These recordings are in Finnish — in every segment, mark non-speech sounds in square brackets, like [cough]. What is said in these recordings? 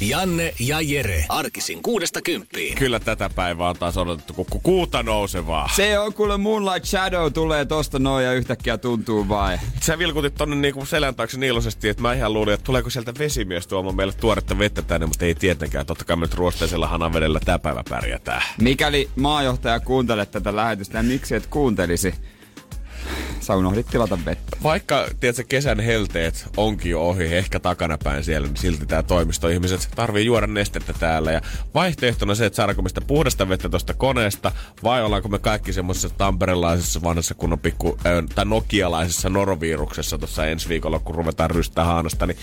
Janne ja Jere. Arkisin kuudesta kymppiin. Kyllä tätä päivää on taas odotettu, kun kuuta nousevaa. Se on kuule Moonlight Shadow tulee tosta noin ja yhtäkkiä tuntuu vai. Sä vilkutit tonne niinku selän taakse niilosesti, että mä ihan luulin, että tuleeko sieltä vesimies tuomaan meille tuoretta vettä tänne, mutta ei tietenkään. Totta kai me nyt ruosteisella hanavedellä tää päivä pärjätään. Mikäli maajohtaja kuuntelee tätä lähetystä, niin miksi et kuuntelisi? Sä unohdit tilata vettä. Vaikka, tiedätkö, kesän helteet onkin jo ohi, ehkä takanapäin siellä, niin silti tämä toimistoihmiset tarvii juoda nestettä täällä. Ja vaihtoehtona se, että saadaanko me sitä puhdasta vettä tuosta koneesta, vai ollaanko me kaikki semmoisessa tamperelaisessa vanhassa kunnon pikku, äh, tai nokialaisessa noroviruksessa tuossa ensi viikolla, kun ruvetaan rystää haanasta, niin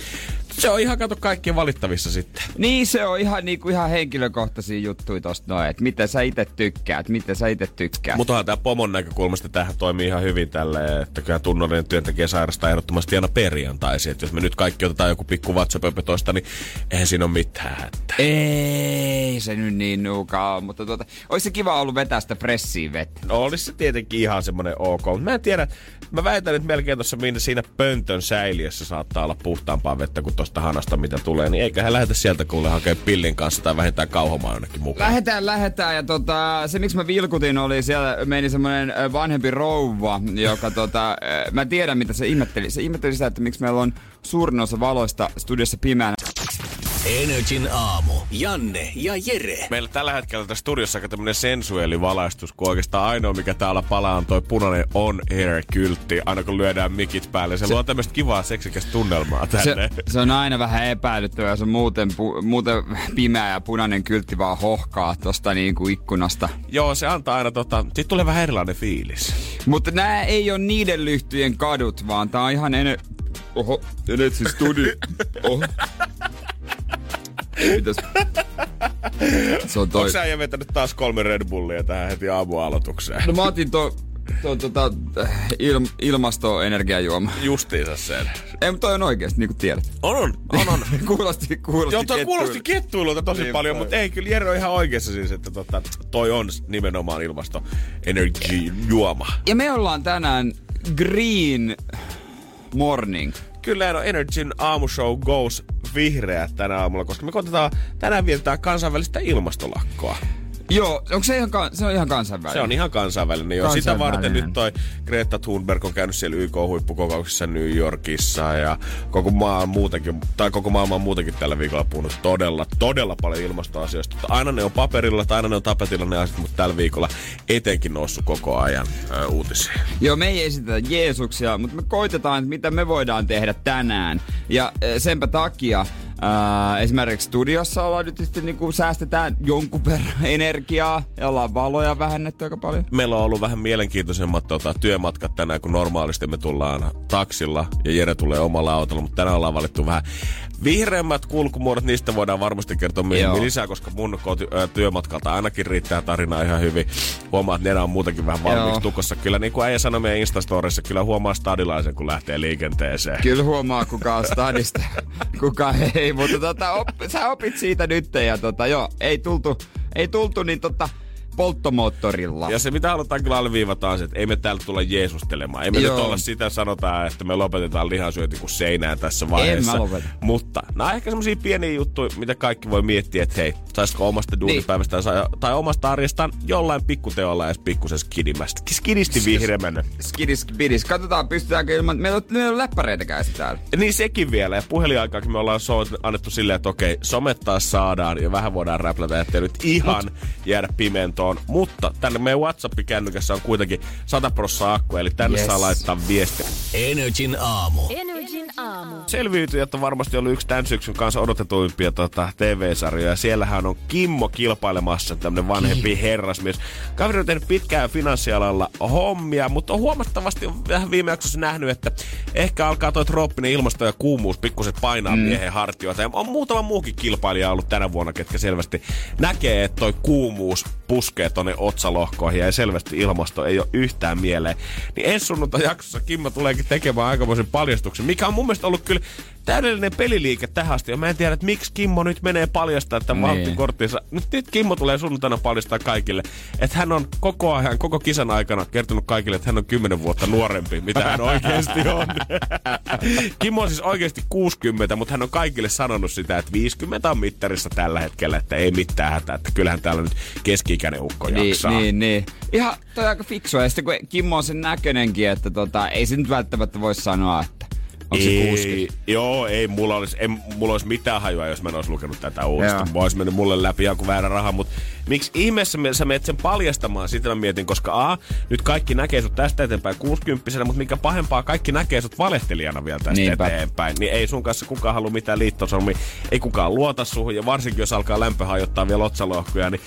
se on ihan kato kaikkien valittavissa sitten. Niin, se on ihan, niinku, ihan henkilökohtaisia juttuja tosta noin, että miten sä itse tykkäät, miten sä itse tykkäät. Mutta tämä pomon näkökulmasta tähän toimii ihan hyvin tälleen, että kyllä tunnollinen työntekijä sairastaa ehdottomasti aina perjantaisin. Että jos me nyt kaikki otetaan joku pikku WhatsApp toista, niin eihän siinä ole mitään. Että. Ei se nyt niin nuukaa mutta tuota, olisi se kiva ollut vetää sitä pressiin vettä. No olisi se tietenkin ihan semmoinen ok, mutta mä en tiedä, mä väitän, että melkein tuossa siinä pöntön säiliössä saattaa olla puhtaampaa vettä kuin tuosta hanasta, mitä tulee, niin eikä he lähetä sieltä kuule hakea pillin kanssa tai vähintään kauhomaan jonnekin mukaan. Lähetään, lähetään ja tota, se miksi mä vilkutin oli siellä meni semmoinen vanhempi rouva, joka [laughs] tota, mä tiedän mitä se ihmetteli. Se ihmetteli sitä, että miksi meillä on suurin osa valoista studiossa pimeänä. Energin aamu. Janne ja Jere. Meillä tällä hetkellä tässä studiossa aika tämmönen sensuellivalaistus, kun oikeastaan ainoa mikä täällä palaa on toi punainen on air kyltti, aina kun lyödään mikit päälle. Se, se luo tämmöistä kivaa seksikästä tunnelmaa tänne. Se, se, on aina vähän epäilyttävää, se on muuten, pu, muuten pimeä ja punainen kyltti vaan hohkaa tosta niinku ikkunasta. Joo, se antaa aina tota, siitä tulee vähän erilainen fiilis. Mutta nämä ei ole niiden lyhtyjen kadut, vaan tää on ihan ennen... Oho, Energy Studio. [laughs] Oho. Mitäs? Se on toi... Onko sä vetänyt taas kolme Red Bullia tähän heti aamualoitukseen? No mä otin to, to, tota, il, ilmastoenergiajuoma. Justiinsa sen. Ei, mutta toi on oikeesti, niin kuin tiedät. On, on, on. on. [laughs] kuulosti, kuulosti Joo, toi kuulosti kettuilulta tosi niin paljon, mutta ei, kyllä Jere on ihan oikeassa siis, että tota, toi on nimenomaan ilmastoenergiajuoma. Ja me ollaan tänään Green Morning. Kyllä, no Energyn aamushow goes vihreä tänä aamulla, koska me koitetaan tänään viettää kansainvälistä ilmastolakkoa. Joo, onko se ihan, se on ihan kansainvälinen? Se on ihan kansainvälinen. Jo. Sitä varten nyt toi Greta Thunberg on käynyt siellä YK-huippukokouksessa New Yorkissa ja koko maa muutenkin, tai koko maailma on muutenkin tällä viikolla puhunut todella, todella paljon ilmastoasioista. Aina ne on paperilla tai aina ne on tapetilla ne asiat, mutta tällä viikolla etenkin noussut koko ajan ää, uutisia. Joo, me ei esitetä Jeesuksia, mutta me koitetaan, että mitä me voidaan tehdä tänään. Ja senpä takia Äh, esimerkiksi studiossa ollaan nyt sitten niin kuin säästetään jonkun verran energiaa ja ollaan valoja vähennetty aika paljon. Meillä on ollut vähän mielenkiintoisemmat tota, työmatkat tänään, kun normaalisti me tullaan taksilla ja Jere tulee omalla autolla, mutta tänään ollaan valittu vähän vihreämmät kulkumuodot, niistä voidaan varmasti kertoa myöhemmin lisää, koska mun koti, työmatkalta ainakin riittää tarinaa ihan hyvin. Huomaa, että Nena on muutenkin vähän valmiiksi tukossa. Kyllä niin kuin äijä sanoi meidän Instastorissa, kyllä huomaa stadilaisen, kun lähtee liikenteeseen. Kyllä huomaa, kuka on stadista, [laughs] kuka ei, mutta tota, op, sä opit siitä nyt ja tota, joo, ei tultu, ei tultu niin tota, polttomoottorilla. Ja se mitä halutaan kyllä alleviivata on se, että ei me täällä tulla jeesustelemaan. Ei me Joo. nyt olla sitä sanotaan, että me lopetetaan lihansyönti kuin seinään tässä vaiheessa. En mä lopeta. Mutta nämä on ehkä semmosia pieniä juttuja, mitä kaikki voi miettiä, että hei, saisiko omasta duunipäivästä niin. tai omasta arjestaan jollain pikkuteolla edes pikkusen skidimästä. Skidisti vihreämmän. Skidis, skidis. Katsotaan, pystytäänkö ilman... Meillä on, meillä on läppäreitäkään täällä. Niin sekin vielä. Ja puheliaikaakin me ollaan so, annettu silleen, että okei, somettaa saadaan ja vähän voidaan räplätä, ettei nyt ihan Mut. jäädä pimeän on. Mutta tänne meidän WhatsApp-kännykässä on kuitenkin 100 prossaa akku, eli tänne yes. saa laittaa viestiä. Energin aamu. Energin aamu. Selviytyjät on varmasti ollut yksi tämän syksyn kanssa odotetuimpia tota, TV-sarjoja. Siellähän on Kimmo kilpailemassa, tämmönen vanhempi herrasmies. Kaveri on tehnyt pitkään finanssialalla hommia, mutta on huomattavasti vähän viime jaksossa nähnyt, että ehkä alkaa toi trooppinen ilmasto ja kuumuus pikkuset painaa mm. miehen hartioita. Ja on muutama muukin kilpailija ollut tänä vuonna, ketkä selvästi näkee, että toi kuumuus puskee tonne otsalohkoihin ja selvästi ilmasto ei ole yhtään mieleen. Niin ensi sunnuntai jaksossa Kimmo tuleekin tekemään aikamoisen paljastuksen, mikä on mun mielestä ollut kyllä täydellinen peliliike tähän asti. Ja mä en tiedä, että miksi Kimmo nyt menee paljastaa tämän Niin. valttikorttinsa. Nyt, nyt Kimmo tulee sunnuntaina paljastaa kaikille, että hän on koko ajan, koko kisan aikana kertonut kaikille, että hän on 10 vuotta nuorempi, mitä hän oikeasti on. [laughs] Kimmo on siis oikeasti 60, mutta hän on kaikille sanonut sitä, että 50 on mittarissa tällä hetkellä, että ei mitään hätää, että kyllähän täällä nyt keski-ikäinen ukko Niin, jaksaa. niin, niin. Ihan toi aika fiksua. Ja sitten kun Kimmo on sen näköinenkin, että tota, ei se nyt välttämättä voi sanoa, että onko se ei, 60. Joo, ei mulla olisi, en, mulla olisi mitään hajua, jos mä en olisi lukenut tätä uudestaan. Mä olisi mennyt mulle läpi joku väärä raha, mutta miksi ihmeessä me- sä menet sen paljastamaan, sitä mä mietin, koska A, nyt kaikki näkee sut tästä eteenpäin 60 mutta mikä pahempaa, kaikki näkee sut valehtelijana vielä tästä Niinpä. eteenpäin. Niin ei sun kanssa kukaan halua mitään liittosormia, ei kukaan luota suhun, ja varsinkin jos alkaa lämpö hajottaa vielä otsalohkoja, niin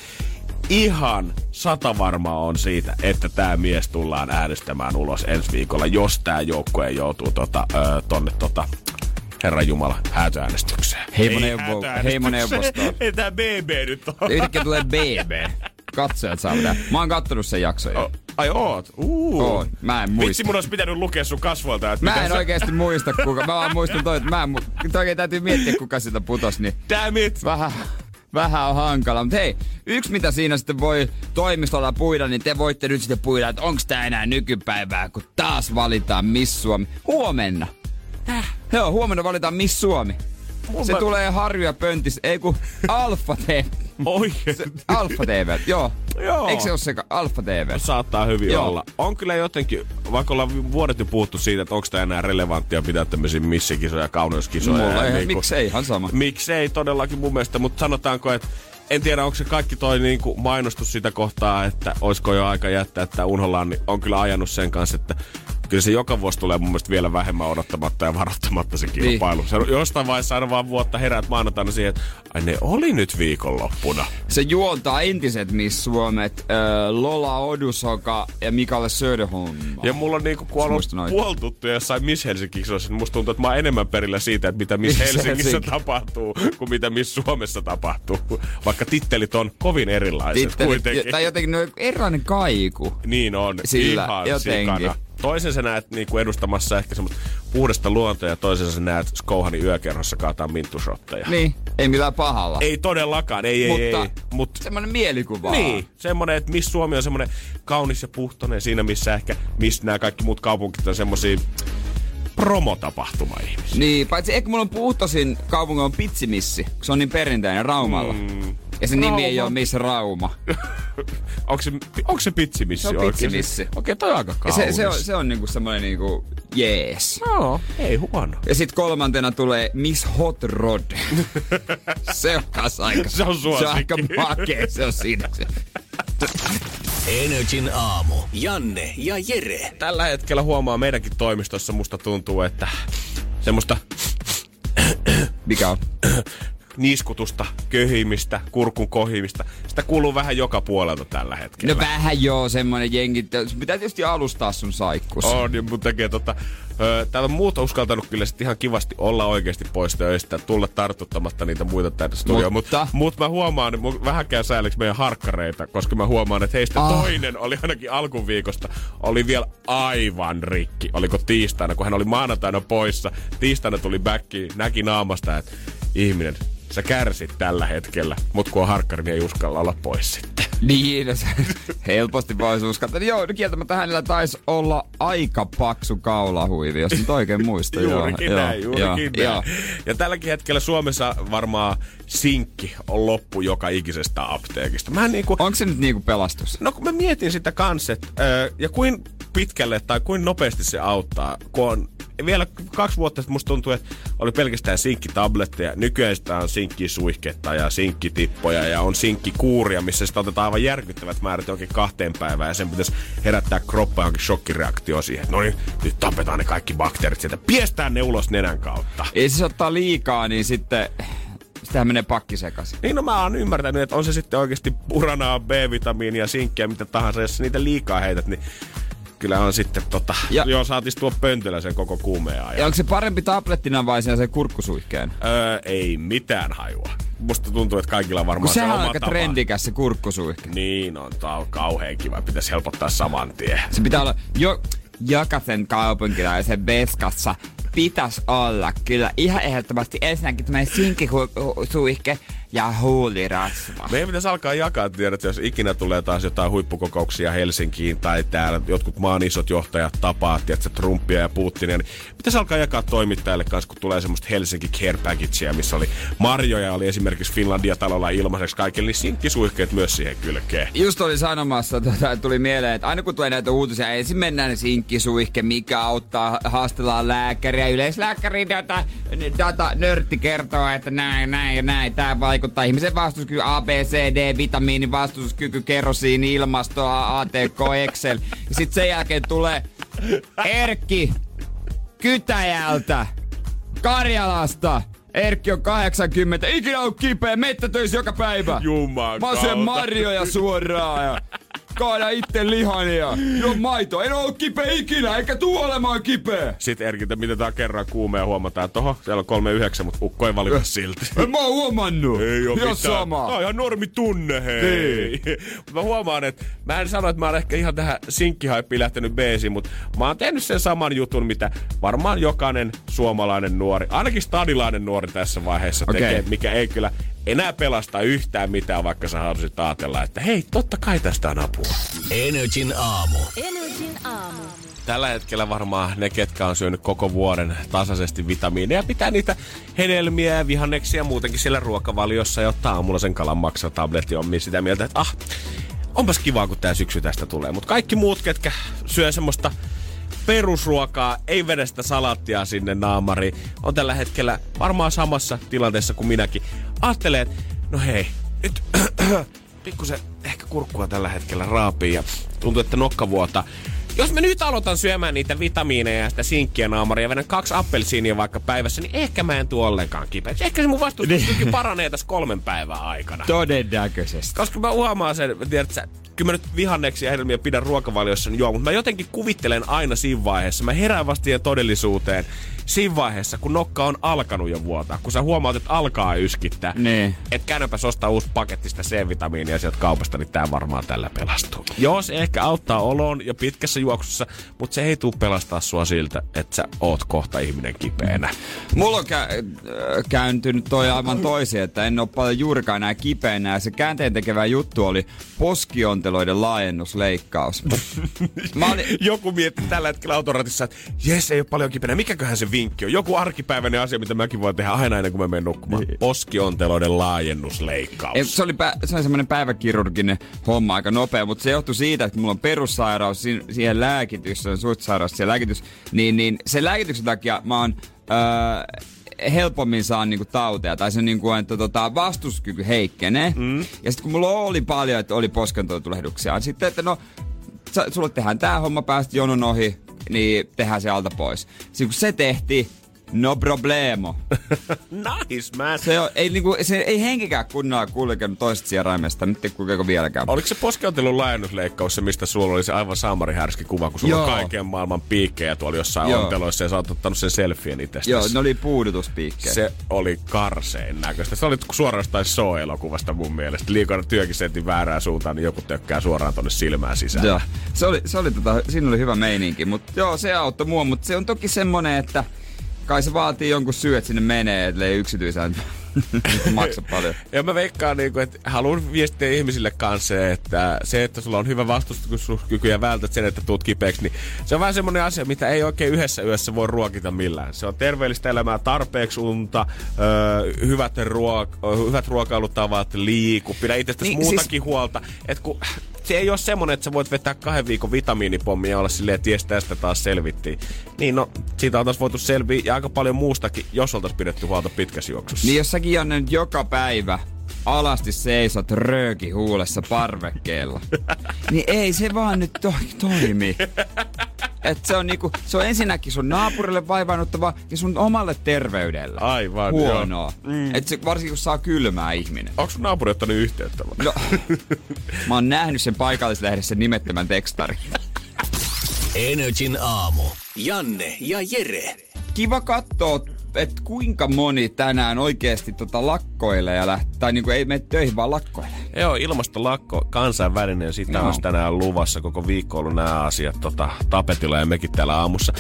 ihan sata varmaa on siitä, että tämä mies tullaan äänestämään ulos ensi viikolla, jos tämä joukkue joutuu tota, ö, tonne tota, Herran Jumala, häätöäänestykseen. Heimoneuvo- heimoneuvostoon. Ei tää BB nyt on. Yhtäkkiä tulee BB. Katsojat saa pitää. Mä oon kattonut sen jakson jo. Ai oot? Uh. Oon. Mä en muista. Vitsi, mun olisi pitänyt lukea sun kasvoilta, että Mä en sä- oikeesti muista kuka. Mä vaan muistan toi, että mä en mu- oikein täytyy miettiä kuka sitä putos, niin Damn it! vähän, vähän on hankala. Mutta hei, yksi mitä siinä sitten voi toimistolla puida, niin te voitte nyt sitten puida, että onks tää enää nykypäivää, kun taas valitaan Miss Suomi. Huomenna. Joo, huomenna valitaan Miss Suomi. Se mä- tulee Harju ja Pöntis, ei kun Alfa TV. Oikein. Alfa TV, joo. Joo. Eikö se ole se Alfa TV? Saattaa hyvin Joo. olla. On kyllä jotenkin, vaikka ollaan vuodet jo puhuttu siitä, että onko tämä enää relevanttia pitää tämmöisiä missikisoja, kauneuskisoja. Mulla ja ei, niinku- miksei, ihan sama. Miksei todellakin mun mielestä, mutta sanotaanko, että en tiedä, onko se kaikki toi niinku mainostus sitä kohtaa, että olisiko jo aika jättää että unhollaan, niin on kyllä ajanut sen kanssa, että kyllä se joka vuosi tulee mun mielestä vielä vähemmän odottamatta ja varoittamatta se kilpailu. Niin. Se on jostain vaiheessa aina vaan vuotta heräät maanantaina siihen, että ai ne oli nyt viikonloppuna. Se juontaa entiset Miss Suomet, äh, Lola Odusoka ja Mikalle Söderholm. Ja mulla on niinku, kun on puoltuttu jossain Miss Helsinki-kisoissa, niin musta tuntuu, että mä oon enemmän perillä siitä, että mitä Miss Miss Helsingissä Helsinki. tapahtuu, kuin mitä Miss Suomessa tapahtuu. Vaikka tittelit on kovin erilaiset Tittelit- kuitenkin. Tai jotenkin no, erilainen kaiku. Niin on, Sillä ihan jotenkin. sikana. Toisen sä näet niinku edustamassa ehkä semmoista puhdasta luontoa ja toisen sä näet Skouhanin yökerhossa kaataa minttushotteja. Niin, ei millään pahalla. Ei todellakaan, ei, ei, Mutta ei. Mut, semmoinen mielikuva. niin, semmonen, että Miss Suomi on semmonen kaunis ja puhtoinen siinä, missä ehkä, missä nämä kaikki muut kaupungit on semmosia promotapahtuma-ihmisiä. Niin, paitsi ehkä mulla on puhtosin kaupungin on Pitsimissi, kun se on niin perinteinen Raumalla. Mm. Ja se nimi ei ole Miss Rauma. [laughs] onko se, onko se pitsimissi Se on oikeesti? pitsimissi. Okei, toi on aika Ja kaunis. se, se, on, se on niinku semmoinen niinku jees. Joo, ei huono. Ja sit kolmantena tulee Miss Hot Rod. [laughs] se on kas aika. Se on Se on aika suosikki. makea, se on siinä. Se. Energin aamu. Janne ja Jere. Tällä hetkellä huomaa meidänkin toimistossa, musta tuntuu, että semmoista Mikä on? Niskutusta, köhimistä, kurkun kohimista. Sitä kuuluu vähän joka puolelta tällä hetkellä. No vähän joo, semmonen jengi. Pitää tietysti alustaa sun saikkus. On, niin mun tekee tota... Ö, täällä on muut uskaltanut kyllä sit ihan kivasti olla oikeasti pois töistä, tulla tartuttamatta niitä muita tänne studioon. Mutta- Mutta mut mä huomaan, mun vähänkään sääliksi meidän harkkareita, koska mä huomaan, että heistä Ah. toinen oli ainakin alkuviikosta, oli vielä aivan rikki. Oliko tiistaina, kun hän oli maanantaina poissa. Tiistaina tuli backiin, näki naamasta, että ihminen, sä kärsit tällä hetkellä, mut kun on harkkari, niin ei uskalla olla pois sitten. [laughs] Niin, no se helposti voisi uskata. Joo, no kieltämättä hänellä taisi olla aika paksu kaulahuivi, jos nyt oikein muistan. [laughs] Juurikin joo, näin, joo, juurikin joo, näin. Ja tälläkin hetkellä Suomessa varmaan sinkki on loppu joka ikisestä apteekista. Mä niinku, Onko se nyt niinku pelastus? no kun mä mietin sitä kanssa, että, ja kuin pitkälle tai kuin nopeasti se auttaa, kun on vielä kaksi vuotta sitten musta tuntuu, että oli pelkästään sinkkitabletteja. Nykyään sitä on sinkkisuihketta ja sinkkitippoja ja on sinkkikuuria, missä sitä otetaan aivan järkyttävät määrät johonkin kahteen päivään ja sen pitäisi herättää kroppa johonkin shokkireaktio siihen. No niin, nyt tapetaan ne kaikki bakteerit sieltä. Piestään ne ulos nenän kautta. Ei siis ottaa liikaa, niin sitten sitähän menee pakki sekaisin. Niin no mä oon ymmärtänyt, että on se sitten oikeasti uranaa, B-vitamiinia, sinkkiä, mitä tahansa. Jos niitä liikaa heität, niin kyllä on sitten tota... Ja-. Joo, saatis tuo pöntölä sen koko kuumeen ajan. Ja onko se parempi tablettina vai sen se kurkkusuihkeen? Öö, ei mitään hajua. Musta tuntuu, että kaikilla on Kun varmaan se on aika tapa. trendikäs se kurkkusuihke. Niin on, tää on kauhean kiva. Pitäisi helpottaa saman tien. Se pitää olla jo jokaisen kaupunkilaisen veskassa pitäisi olla kyllä ihan ehdottomasti ensinnäkin tämmöinen sinkkisuihke ja huulirasva. Meidän pitäisi alkaa jakaa, tiedät, jos ikinä tulee taas jotain huippukokouksia Helsinkiin tai täällä jotkut maan isot johtajat tapaa, tiedätkö, Trumpia ja Putinia, niin pitäisi alkaa jakaa toimittajille kanssa, kun tulee semmoista Helsinki Care Packagea, missä oli marjoja, oli esimerkiksi Finlandia-talolla ilmaiseksi kaikille, niin sinkkisuihkeet myös siihen kylkeen. Just oli sanomassa, tota, tuli mieleen, että aina kun tulee näitä uutisia, ensin mennään sinkkisuihke, mikä auttaa, haastellaan lääkäriä, yleislääkäri data, data nörtti kertoo, että näin, näin ja näin, tämä vaikuttaa ihmisen vastuskyky, A, B, C, D, vitamiini, vastuskyky, kerosiini, ilmasto, ATK, Excel. Ja sitten sen jälkeen tulee Erkki Kytäjältä, Karjalasta. Erkki on 80, ikinä on kipeä, mettätöissä joka päivä. Juman Mä syön marjoja suoraan ja kaada itse lihania. Juo maito. En oo kipeä ikinä, eikä tuu olemaan kipeä. Sitten Erkiltä mitataan kerran kuumea ja huomataan, että oho, siellä on 39, mutta ukko ei valita silti. En mä oon huomannut. Ei oo mitään. sama. Tää on ihan normi tunne, hei. Niin. [laughs] Mä huomaan, että mä en sano, että mä oon ehkä ihan tähän sinkkihaippiin lähtenyt beesiin, mutta mä oon tehnyt sen saman jutun, mitä varmaan jokainen suomalainen nuori, ainakin stadilainen nuori tässä vaiheessa Okei. tekee, mikä ei kyllä enää pelasta yhtään mitään, vaikka sä haluaisit ajatella, että hei, totta kai tästä on apua. Energin aamu. Energin aamu. Tällä hetkellä varmaan ne, ketkä on syönyt koko vuoden tasaisesti vitamiineja, pitää niitä hedelmiä ja vihanneksia ja muutenkin siellä ruokavaliossa ja ottaa aamulla sen kalan maksatabletti on sitä mieltä, että ah, onpas kivaa, kun tää syksy tästä tulee. Mutta kaikki muut, ketkä syö semmoista perusruokaa, ei vedä sitä salattia sinne naamariin, on tällä hetkellä varmaan samassa tilanteessa kuin minäkin. Ajattelee, että no hei, nyt [clears throat] pikkusen ehkä kurkkua tällä hetkellä raapii ja tuntuu, että nokka vuotaa. Jos mä nyt aloitan syömään niitä vitamiineja ja sitä sinkkiä naamaria ja vedän kaksi appelsiinia vaikka päivässä, niin ehkä mä en tuo ollenkaan kipeäksi. Ehkä se mun vastustuskyky [laughs] paranee tässä kolmen päivän aikana. Todennäköisesti. Koska mä huomaan sen, sä, kyllä mä nyt vihanneksia ja hedelmiä pidän ruokavaliossa, niin joo, mutta mä jotenkin kuvittelen aina siinä vaiheessa. Mä herään vasta todellisuuteen siinä vaiheessa, kun nokka on alkanut jo vuotaa. Kun sä huomaat, että alkaa yskittää. Niin. Et käynnäpäs ostaa uusi paketti sitä C-vitamiinia sieltä kaupasta, niin tää varmaan tällä pelastuu. Joo, se ehkä auttaa oloon ja pitkässä juoksussa, mutta se ei tuu pelastaa sua siltä, että sä oot kohta ihminen kipeänä. Mulla on kä- äh, kääntynyt toi aivan toisin, että en ole paljon juurikaan enää kipeänä. Ja se käänteen tekevä juttu oli poskionteloiden laajennusleikkaus. [laughs] Mä olin, Joku miettii tällä hetkellä autoratissa, että jes, ei ole paljon kipeänä. Mikäköhän se vinkki on? Joku arkipäiväinen asia, mitä mäkin voin tehdä aina ennen kuin mä menen nukkumaan. Poskionteloiden laajennusleikkaus. Ei, Se oli, pä- se oli semmoinen päiväkirurginen homma aika nopea, mutta se johtui siitä, että mulla on perussairaus, si- siihen lääkitys, se on suitsairaus, siihen lääkitys, niin, niin sen lääkityksen takia mä oon öö, helpommin saan niinku tauteja, tai se niinku, että tota, vastuskyky heikkenee. Mm. Ja sitten kun mulla oli paljon, että oli poskentoitulehduksia, sitten, että no, sä, sulle tehdään tää homma, päästä jonon ohi, niin tehdään se alta pois. Sitten kun se tehtiin, no problemo. [laughs] nice, man. Se, on, ei, niinku, se ei henkikään kunnolla kulkenut toisesta sieraimesta, nyt ei kulkeeko vieläkään. Oliko se poskeontelun laajennusleikkaus se, mistä sulla oli se aivan saamari härski kuva, kun sulla Joo. on kaiken maailman piikkejä tuolla jossain Joo. onteloissa ja sä oot ottanut sen selfien itsestäsi? Joo, ne oli puudutuspiikkejä. Se oli karsein näköistä. Se oli suorastaan show-elokuvasta mun mielestä. Liikana työkin sentin väärään suuntaan, niin joku tökkää suoraan tonne silmään sisään. Joo. Se oli, se oli tota, siinä oli hyvä meininki, mutta joo, se auttoi mua, mutta se on toki semmonen, että kai se vaatii jonkun syy, että sinne menee, ellei yksityisään [laughs] maksa paljon. Ja mä veikkaan, niin että haluan viestiä ihmisille kanssa, että se, että sulla on hyvä vastustuskyky ja vältät sen, että tuut kipeäksi, niin se on vähän semmoinen asia, mitä ei oikein yhdessä yössä voi ruokita millään. Se on terveellistä elämää, tarpeeksi unta, öö, hyvät, ruok- hyvät ruokailutavat, liiku, pidä itsestäsi Niin, siis- muutakin huolta. Et kun, se ei ole semmonen, että sä voit vetää kahden viikon vitamiinipommia ja olla silleen, että jes, tästä taas selvittiin. Niin no, siitä on taas voitu selviä ja aika paljon muustakin, jos oltaisiin pidetty huolta pitkässä juoksussa. Niin jos säkin Janne nyt joka päivä alasti seisot rööki huulessa parvekkeella, [laughs] niin ei se vaan nyt to- toimi. Et se on niinku, se on ensinnäkin sun naapurille vaivaannuttava ja sun omalle terveydelle. Aivan, Huonoa. Mm. Et se, varsinkin kun saa kylmää ihminen. Onko sun naapuri ottanut yhteyttä? No, [laughs] mä oon nähnyt sen paikallislehdessä nimettömän tekstarin. Energin aamu. Janne ja Jere. Kiva katsoa, että kuinka moni tänään oikeasti tota lakkoilee ja lähtee, tai niinku ei mene töihin, vaan lakkoilee. Joo, ilmastolakko kansainvälinen, sitä on tänään luvassa koko viikko ollut nämä asiat tota, tapetilla ja mekin täällä aamussa.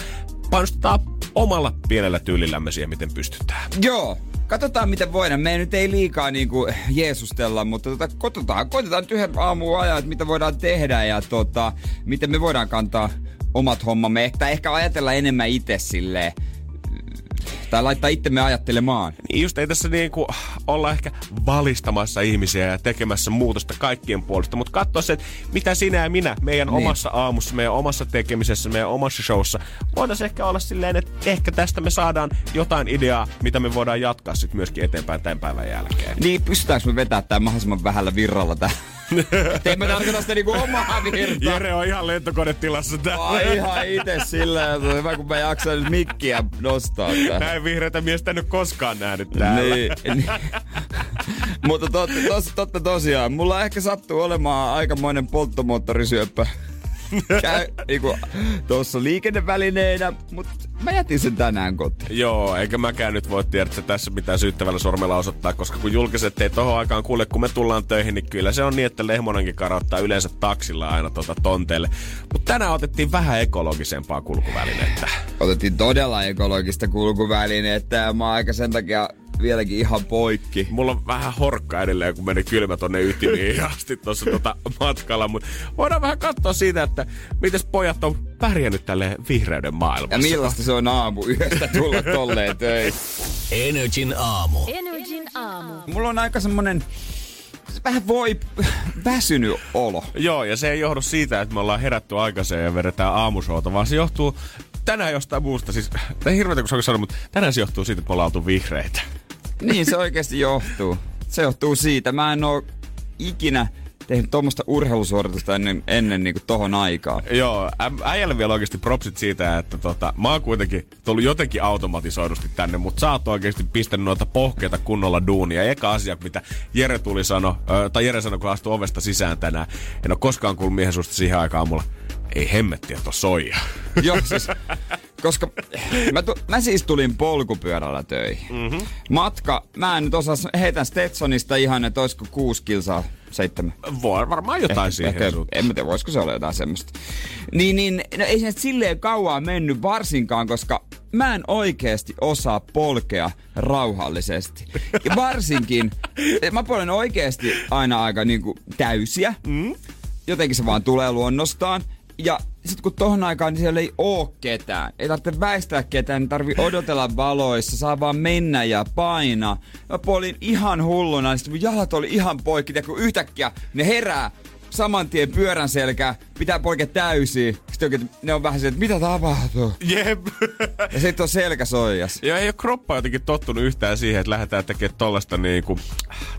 Painostetaan omalla pienellä tyylillämme siihen, miten pystytään. Joo, katsotaan miten voidaan. Me ei nyt ei liikaa niinku jeesustella, mutta tota, koitetaan, koitetaan nyt yhden aamun ajan, että mitä voidaan tehdä ja tota, miten me voidaan kantaa omat hommamme. Tai ehkä ajatella enemmän itse silleen, tai laittaa itsemme ajattelemaan. Niin just ei tässä niinku olla ehkä valistamassa ihmisiä ja tekemässä muutosta kaikkien puolesta, mutta katsoa se, että mitä sinä ja minä meidän niin. omassa aamussa, meidän omassa tekemisessä, meidän omassa showssa, voitaisiin ehkä olla silleen, että ehkä tästä me saadaan jotain ideaa, mitä me voidaan jatkaa sitten myöskin eteenpäin tämän päivän jälkeen. Niin, pystytäänkö me vetämään tämä mahdollisimman vähällä virralla tähän? Tein mä tarkoita sitä niinku omaa virtaa. Jere on ihan lentokonetilassa täällä. Ai ihan itse silleen, että hyvä kun mä jaksan nyt mikkiä nostaa tää. Näin vihreätä miestä en ole koskaan nähnyt täällä. Niin, niin. Mutta totta, tos, totta tosiaan, mulla ehkä sattuu olemaan aikamoinen polttomoottorisyöppä [laughs] käy niinku, tuossa liikennevälineenä, mutta mä jätin sen tänään kotiin. Joo, eikä mäkään nyt voi tiedä, että tässä mitään syyttävällä sormella osoittaa, koska kun julkiset ei tohon aikaan kuule, kun me tullaan töihin, niin kyllä se on niin, että Lehmonenkin karottaa yleensä taksilla aina tuota tonteelle. Mutta tänään otettiin vähän ekologisempaa kulkuvälinettä. Otettiin todella ekologista kulkuvälinettä ja mä aika sen takia vieläkin ihan poikki. Mulla on vähän horkka edelleen, kun meni kylmä tonne ytimiin [laughs] asti tuossa tota matkalla. Mutta voidaan vähän katsoa siitä, että miten pojat on pärjännyt tälle vihreyden maailmassa. Ja millaista se on aamu yhdestä tulla tolleen töihin. [laughs] Energin aamu. Energin aamu. Mulla on aika semmonen vähän voi väsynyt olo. Joo, ja se ei johdu siitä, että me ollaan herätty aikaiseen ja vedetään aamushouta, vaan se johtuu tänään jostain muusta. Siis, ei hirveätä kun se on mutta tänään se johtuu siitä, että me ollaan oltu vihreitä. Niin se oikeasti johtuu. Se johtuu siitä. Mä en oo ikinä tehnyt tuommoista urheilusuoritusta ennen, ennen niin kuin tohon aikaan. Joo, äijälle vielä oikeasti propsit siitä, että tota, mä oon kuitenkin tullut jotenkin automatisoidusti tänne, mutta sä oot oikeasti pistänyt noita pohkeita kunnolla duunia. Eka asia, mitä Jere tuli sano, tai Jere sanoi, kun astui ovesta sisään tänään, en ole koskaan kuullut miehen susta siihen aikaan mulla ei hemmettiä tuo soija. [laughs] Joo, siis, koska mä, tu, mä siis tulin polkupyörällä töihin. Mm-hmm. Matka, mä en nyt osaa, heitän Stetsonista ihan, että olisiko kuusi kilsaa, seitsemän. Voi varmaan jotain ehkä, siihen. Ehkä, en mä tiedä, voisiko se olla jotain semmoista. Niin, niin no ei se silleen kauan mennyt varsinkaan, koska mä en oikeasti osaa polkea rauhallisesti. Ja varsinkin, [laughs] mä polen oikeasti aina aika niinku täysiä. Mm. Jotenkin se vaan tulee luonnostaan. Ja sitten kun tohon aikaan niin siellä ei oo ketään, ei tarvitse väistää ketään, niin tarvii odotella valoissa, saa vaan mennä ja painaa. Mä polin ihan hulluna, niin sitten jalat oli ihan poikki, ja kun yhtäkkiä ne herää saman tien pyörän selkää, pitää poikea täysin. Sitten oikein, ne on vähän se, että mitä tapahtuu? Jep. ja sitten on selkä soijas. Ja ei ole kroppa jotenkin tottunut yhtään siihen, että lähdetään tekemään tollasta, niinku,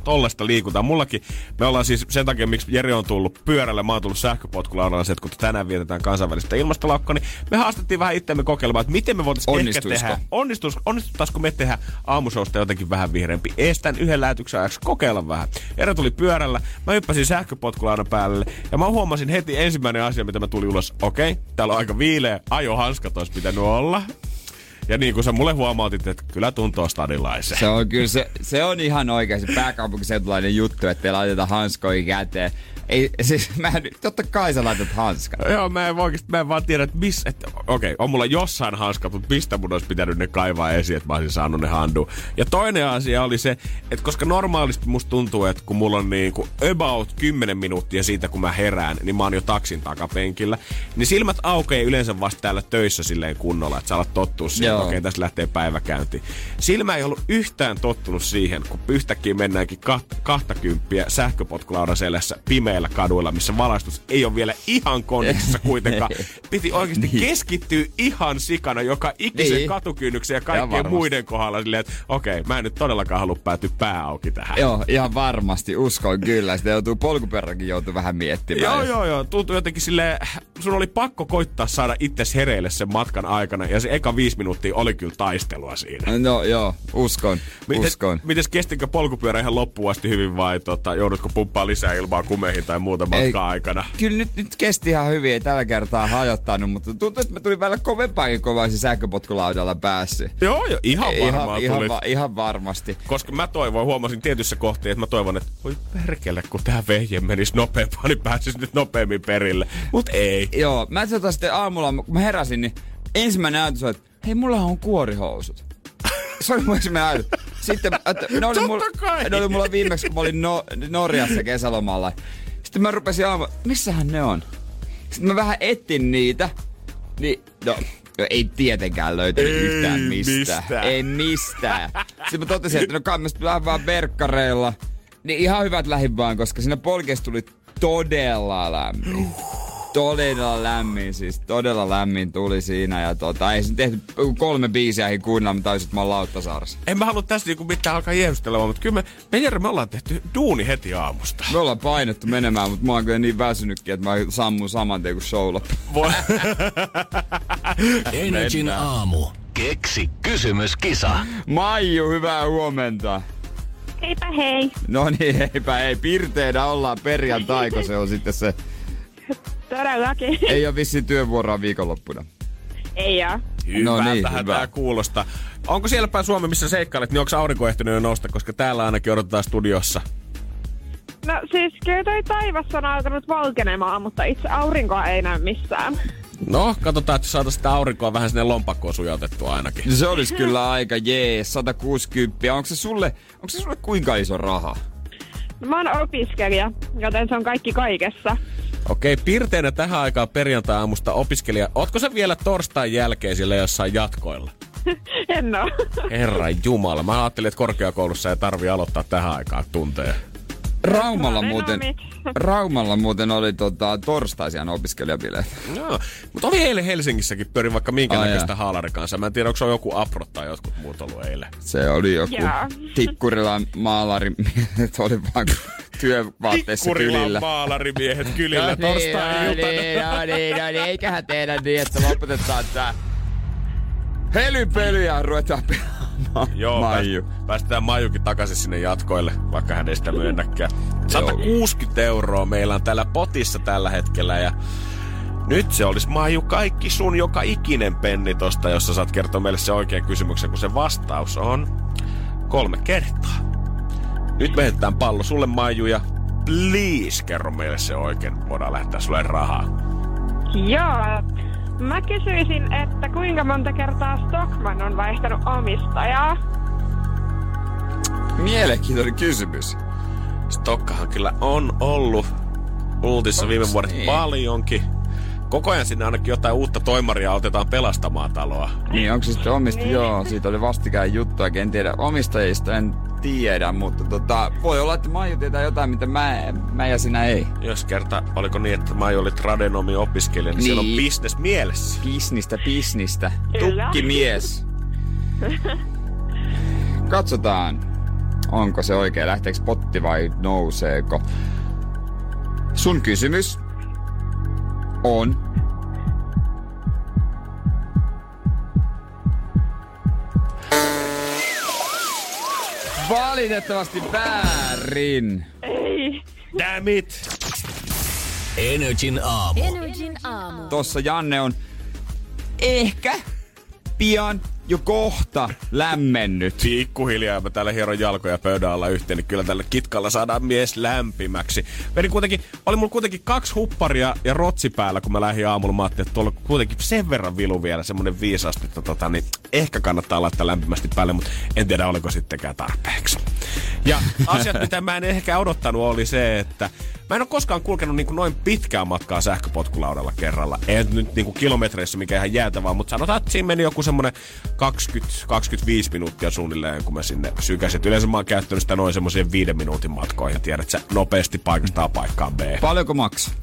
tollasta liikuntaa. Mullakin, me ollaan siis sen takia, miksi Jere on tullut pyörällä, mä oon tullut sähköpotkulaudalla se, että kun tänään vietetään kansainvälistä ilmastolaukkoa, niin me haastettiin vähän itseämme kokeilemaan, että miten me voitaisiin ehkä tehdä. Onnistus, onnistuttaisiko me tehdä aamusousta jotenkin vähän vihreämpi? Estän yhden lähetyksen ajaksi kokeilla vähän. Jere tuli pyörällä, mä hyppäsin sähköpotkulaudan päälle ja mä huomasin heti ensimmäinen asia, mitä mä tuli ulos. Okei, okay, täällä on aika viileä, ajohanskat olisi pitänyt olla. Ja niin kuin sä mulle huomautit, että kyllä tuntuu stadilaisen. Se on kyllä, se, se on ihan oikein se pääkaupunkiseutulainen juttu, että te laitetaan hanskoja käteen. Ei, siis mä en, totta kai sä laitat hanskat. Joo, mä en, oikeasti, mä en vaan tiedä, että missä, että okei, okay, on mulla jossain hanskat, mutta mistä mun olisi pitänyt ne kaivaa esiin, että mä olisin saanut ne handu. Ja toinen asia oli se, että koska normaalisti musta tuntuu, että kun mulla on niin kuin about 10 minuuttia siitä, kun mä herään, niin mä oon jo taksin takapenkillä, niin silmät aukeaa yleensä vasta täällä töissä silleen kunnolla, että sä alat tottua siihen, että okei, okay, tässä lähtee päiväkäynti. Silmä ei ollut yhtään tottunut siihen, kun yhtäkkiä mennäänkin kahta, kahta kymppiä sähköpotkulaudan selässä pimeä pimeillä kaduilla, missä valaistus ei ole vielä ihan kondiksessa kuitenkaan. [laughs] Piti oikeasti niin. keskittyä ihan sikana joka ikisen niin. katukynnyksen ja kaikkien muiden kohdalla silleen, että okei, okay, mä en nyt todellakaan halua päätyä pää auki tähän. Joo, ihan varmasti, uskon kyllä. Sitä joutuu polkupyöräkin joutuu vähän miettimään. Joo, joo, joo. Tuntui jotenkin silleen, sun oli pakko koittaa saada itse hereille sen matkan aikana ja se eka viisi minuuttia oli kyllä taistelua siinä. No joo, uskon, Miten, uskon. Mites kestikö polkupyörä ihan loppuun asti hyvin vai tota, joudutko pumppaa lisää ilmaa kumeihin tai muuta matkaa aikana. Kyllä nyt, nyt kesti ihan hyvin, ei tällä kertaa hajottanut, mutta tuntuu, että mä tulin vielä kovempaakin kovaa se sähköpotkulaudalla päässyt. Joo, jo, ihan varmaan ihan, tuli. Ihan, ihan, varmasti. Koska mä toivoin, huomasin tietyssä kohti, että mä toivon, että voi perkele, kun tää vehje menisi nopeampaan, niin pääsis nyt nopeammin perille. Mut ei. Joo, mä tota sitten aamulla, kun mä heräsin, niin ensimmäinen ajatus on, että hei mulla on kuorihousut. Se oli mun ensimmäinen ajatus. Sitten että ne, oli mulla, ne oli mulla viimeksi, kun mä olin no, Norjassa kesälomalla. Sitten mä rupesin aamu, missähän ne on? Sitten mä vähän etsin niitä. Niin, no, No ei tietenkään löytänyt Ei yhtään mistään. mistään. Ei mistään. Sitten mä totesin, että no sitten lähden vaan verkkareilla. Niin ihan hyvät lähin vaan, koska siinä polkeessa tuli todella lämmin. Todella lämmin, siis todella lämmin tuli siinä. Ja tota, ei sen tehty kolme biisiä ei kuunnella, mutta taisit mä oon Lauttasaaressa. En mä halua tässä niinku mitään alkaa jeesustelemaan, mutta kyllä me, me Jere, me ollaan tehty duuni heti aamusta. Me ollaan painettu menemään, mutta mä oon kyllä niin väsynytkin, että mä sammun saman tien kuin show. Voi. [laughs] Energin aamu. Keksi kysymyskisa. Maiju, hyvää huomenta. Heipä hei. No niin, eipä ei. Pirteenä ollaan perjantai, kun se on sitten se. [laughs] Todellakin. [laughs] Ei ole vissiin työvuoroa viikonloppuna. Ei oo. Hyvältähän No niin, tää hyvä. kuulostaa. Onko siellä päin Suomi, missä seikkailet, niin onko aurinko ehtinyt jo nousta, koska täällä ainakin odotetaan studiossa. No siis kyllä toi taivas on alkanut valkenemaan, mutta itse aurinkoa ei näy missään. No, katsotaan, että saataisiin sitä aurinkoa vähän sinne lompakkoon sujautettua ainakin. Se olisi kyllä aika jees, 160. Onko se sulle, onko se sulle kuinka iso raha? No, mä oon opiskelija, joten se on kaikki kaikessa. Okei, pirteinä tähän aikaan perjantai-aamusta opiskelija. Ootko se vielä torstain jälkeen sillä jossain jatkoilla? [laughs] En oo. Herran jumala. Mä ajattelin, että korkeakoulussa ei tarvi aloittaa tähän aikaan tunteja. Raumalla muuten. Raumalla muuten oli tota, torstaisiaan opiskelijabileet. No, mutta oli eilen Helsingissäkin pyörin vaikka minkä Ai näköistä jaa. haalarikanssa. Mä en tiedä, onko se on joku Aprot tai jotkut muut ollut eilen. Se oli joku Jaa. Tikkurilan maalari, että [laughs] oli vaan työvaatteessa kylillä. maalarimiehet kylillä [laughs] No niin, torstai-iltana. no niin, no niin, no niin, eiköhän tehdä niin, että lopetetaan tää helypely ja ruvetaan pelaamaan. [laughs] Joo, Maiju. pääst- päästetään Maijukin takaisin sinne jatkoille, vaikka hän ei sitä myönnäkään. 160 euroa meillä on täällä potissa tällä hetkellä ja nyt se olisi Maiju kaikki sun joka ikinen penni tosta, jossa saat kertoa meille se oikean kysymyksen, kun se vastaus on kolme kertaa. Nyt me heitetään pallo sulle Maiju ja please kerro meille se oikein. Voidaan lähettää sulle rahaa. Joo. Mä kysyisin, että kuinka monta kertaa Stockman on vaihtanut omistajaa? Mielenkiintoinen kysymys. Stokkahan kyllä on ollut Ultissa viime vuodet niin? paljonkin. Koko ajan sinne ainakin jotain uutta toimaria otetaan pelastamaan taloa. Niin, onko se sitten omistaja? Joo, siitä oli vastikään juttua, en tiedä omistajista, en tiedä, mutta tota, voi olla, että Maiju tietää jotain, mitä mä, mä ja sinä ei. Jos kerta, oliko niin, että mä olit tradenomi opiskelija, niin, niin. siellä on Niin. business mielessä. Bisnistä, bisnistä. Tukkimies. [laughs] Katsotaan, onko se oikein, lähteekö potti vai nouseeko. Sun kysymys on... Valitettavasti väärin. Ei. Damn it! Energin aamu. Energin aamu. Tossa Janne on ehkä pian jo kohta lämmennyt. Pikkuhiljaa mä täällä hieron jalkoja pöydän alla yhteen, niin kyllä tällä kitkalla saadaan mies lämpimäksi. Meni kuitenkin, oli mulla kuitenkin kaksi hupparia ja rotsi päällä, kun mä lähdin aamulla. Mä ajattelin, että tuolla kuitenkin sen verran vilu vielä, semmonen viisasti, että tota, niin ehkä kannattaa laittaa lämpimästi päälle, mutta en tiedä oliko sittenkään tarpeeksi. Ja asiat, mitä mä en ehkä odottanut, oli se, että mä en ole koskaan kulkenut niin kuin noin pitkää matkaa sähköpotkulaudalla kerralla. Ei nyt niin kuin kilometreissä mikä ihan jäätävää, mutta sanotaan, että siinä meni joku semmonen 20-25 minuuttia suunnilleen, kun mä sinne sykäsin. Yleensä mä oon käyttänyt sitä noin semmoisen viiden minuutin matkoihin tiedät sä nopeasti paikasta A paikkaan B. Paljonko maksaa?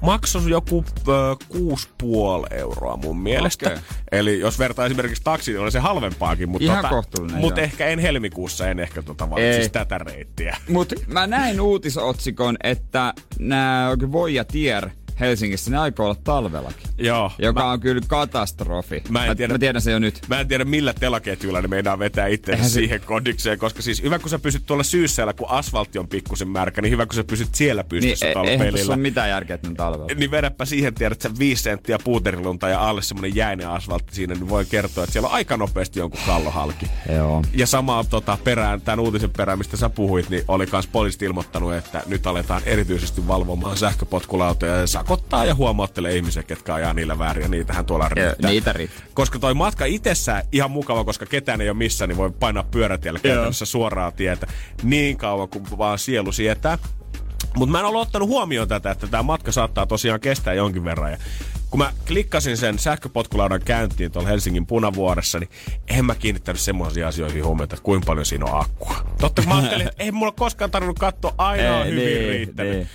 Maksoi joku ö, 6,5 euroa mun mielestä. Okei. Eli jos vertaa esimerkiksi taksiin, niin oli se halvempaakin. Mutta Ihan tota, joo. ehkä en helmikuussa, en ehkä tota siis tätä reittiä. Mut mä näin uutisotsikon, että nämä Voija Tier Helsingissä, ne aikoo olla talvellakin. Joo. Joka mä, on kyllä katastrofi. Mä en tiedä- mä tiedän sen jo nyt. Mä en tiedä millä telaketjulla ne meinaa vetää itse Eihän se- siihen kodikseen, koska siis hyvä kun sä pysyt tuolla syyssällä, kun asfaltti on pikkusen märkä, niin hyvä kun sä pysyt siellä Niin, pystyssä e- eihän pelillä. tässä ole mitään järkeä, että talvella. Niin vedäpä siihen, tiedät sä, viisi senttiä puuterilunta ja alle semmonen jäinen asfaltti siinä, niin voi kertoa, että siellä on aika nopeasti jonkun kallo halki. Joo. Ja samaa tota, perään, tämän uutisen perään, mistä sä puhuit, niin oli kans poliisit ilmoittanut, että nyt aletaan erityisesti valvomaan sähköpotkulautoja ja sakot pakottaa ja huomauttelee ihmisiä, ketkä ajaa niillä väärin ja niitähän tuolla riittää. niitä riittää. Koska toi matka itsessään ihan mukava, koska ketään ei ole missä, niin voi painaa pyörätiellä käytännössä suoraa tietä niin kauan kuin vaan sielu sietää. Mutta mä en ole ottanut huomioon tätä, että tämä matka saattaa tosiaan kestää jonkin verran. Ja kun mä klikkasin sen sähköpotkulaudan käyntiin tuolla Helsingin punavuoressa, niin en mä kiinnittänyt semmoisiin asioihin huomiota, että kuinka paljon siinä on akkua. Totta kun mä ajattelin, että ei mulla koskaan tarvinnut katsoa, aina on Ei, hyvin niin, riittänyt. niin.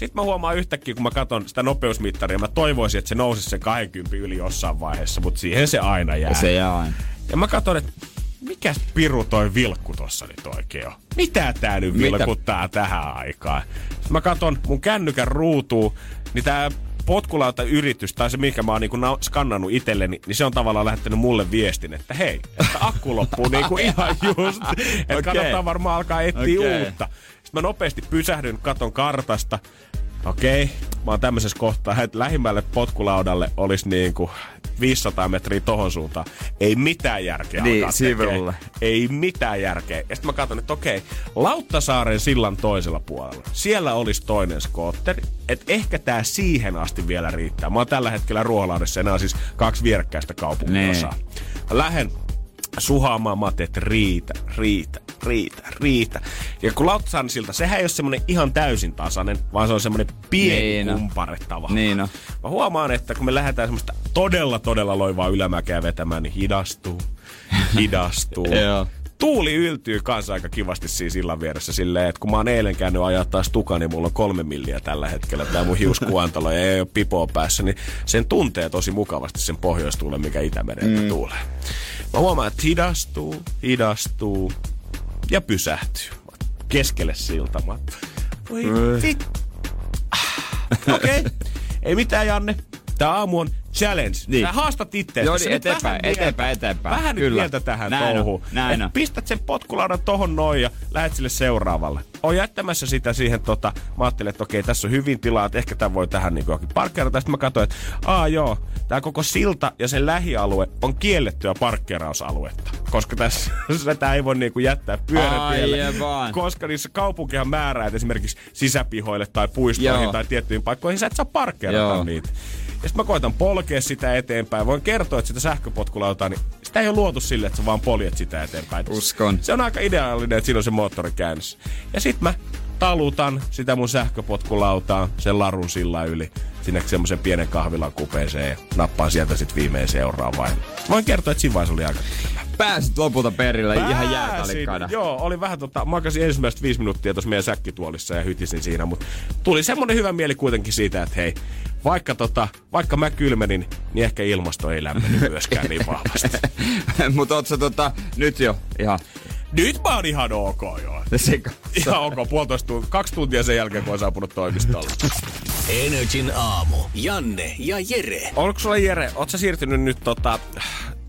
Sitten mä huomaan yhtäkkiä, kun mä katson sitä nopeusmittaria, mä toivoisin, että se nousisi sen 20 yli jossain vaiheessa, mutta siihen se aina jää. Se jää aina. Ja mä katson, että mikä piru toi vilkku tossa nyt oikein on? Mitä tää nyt Mitä? vilkuttaa tähän aikaan? Sitten mä katson mun kännykän ruutuun, niin tää potkulauta yritys, tai se mikä mä oon niinku na- skannannut itselleni, niin se on tavallaan lähettänyt mulle viestin, että hei, että akku loppuu [laughs] niinku ihan just. Että Okei. kannattaa varmaan alkaa etsiä Okei. uutta. Sitten mä nopeasti pysähdyn, katon kartasta. Okei, mä oon tämmöisessä kohtaa, että lähimmälle potkulaudalle olisi niinku 500 metriä tohon suuntaan. Ei mitään järkeä Niin, tekee. Ei mitään järkeä. Ja sitten mä katson, että okei, Lauttasaaren sillan toisella puolella. Siellä olisi toinen skootteri. Että ehkä tää siihen asti vielä riittää. Mä oon tällä hetkellä Ruoholahdessa ja nämä on siis kaksi vierekkäistä kaupunginosaa. Mä lähden suhaamaan, mä ajattelin, että riitä, riitä, riitä, riitä. Ja kun Lauttasaaren silta, sehän ei ole semmonen ihan täysin tasainen, vaan se on semmonen pieni Niin kumpare tavallaan. Niin on. Mä huomaan, että kun me lähdetään semmoista todella, todella loivaa ylämäkeä vetämään, niin hidastuu, hidastuu. [laughs] Joo. Tuuli yltyy kanssa aika kivasti siinä sillan vieressä silleen, että kun mä oon eilen käynyt ajaa taas tuka, niin mulla on kolme milliä tällä hetkellä. Tää mun hiuskuantalo ja ei ole pipoa päässä, niin sen tuntee tosi mukavasti sen pohjoistuulen, mikä Itämereltä mm. tuulee. Mä huomaan, että hidastuu, hidastuu ja pysähtyy. Keskelle siltamaa. Voi vittu. Okei. Okay. Ei mitään, Janne. Tää aamu on challenge. Niin. Niin. Sä haastat ittees. Joo, niin nyt eteenpäin, vähän eteenpäin, eteenpäin. Vähän nyt Kyllä. mieltä tähän Näin on, touhuun. näin Et on. Pistät sen potkulaudan tohon noin ja lähet sille seuraavalle. Oon jättämässä sitä siihen tota, mä ajattelin, että okei, tässä on hyvin tilaa, että ehkä tämä voi tähän niin johonkin parkkeerata. Sitten mä katsoin, että aa joo, tämä koko silta ja sen lähialue on kiellettyä parkkeerausaluetta. Koska tässä [laughs] sitä ei voi niinku jättää pyörätielle. Aivan. Koska niissä kaupunkihan määrää, että esimerkiksi sisäpihoille tai puistoihin Joo. tai tiettyihin paikkoihin sä et saa parkkeerata Joo. niitä. Ja sitten mä koitan polkea sitä eteenpäin. Voin kertoa, että sitä sähköpotkulautaa, niin sitä ei ole luotu sille, että sä vaan poljet sitä eteenpäin. Uskon. Se on aika ideaalinen, että siinä on se moottori käynnissä. Ja sitten mä talutan sitä mun sähköpotkulautaa sen larun sillä yli sinne semmoisen pienen kahvilan kupeeseen ja nappaan sieltä sitten viimein seuraavaan. Voin kertoa, että siinä vaiheessa oli aika Pääsit lopulta perille ihan Pääsin. jäätalikkaana. Joo, oli vähän tota, makasin ensimmäiset viisi minuuttia tuossa meidän säkkituolissa ja hytisin siinä, mutta tuli semmonen hyvä mieli kuitenkin siitä, että hei, vaikka, tota, vaikka mä kylmenin, niin ehkä ilmasto ei lämmennyt [laughs] myöskään niin vahvasti. [laughs] Mutta oot sä tota, nyt jo ihan Nyt mä oon ihan ok joo. sika. Ihan ok, puolitoista tuntia, kaksi tuntia sen jälkeen, kun on saapunut toimistolle. Energin aamu. Janne ja Jere. Onko sulla Jere, oot sä siirtynyt nyt tota,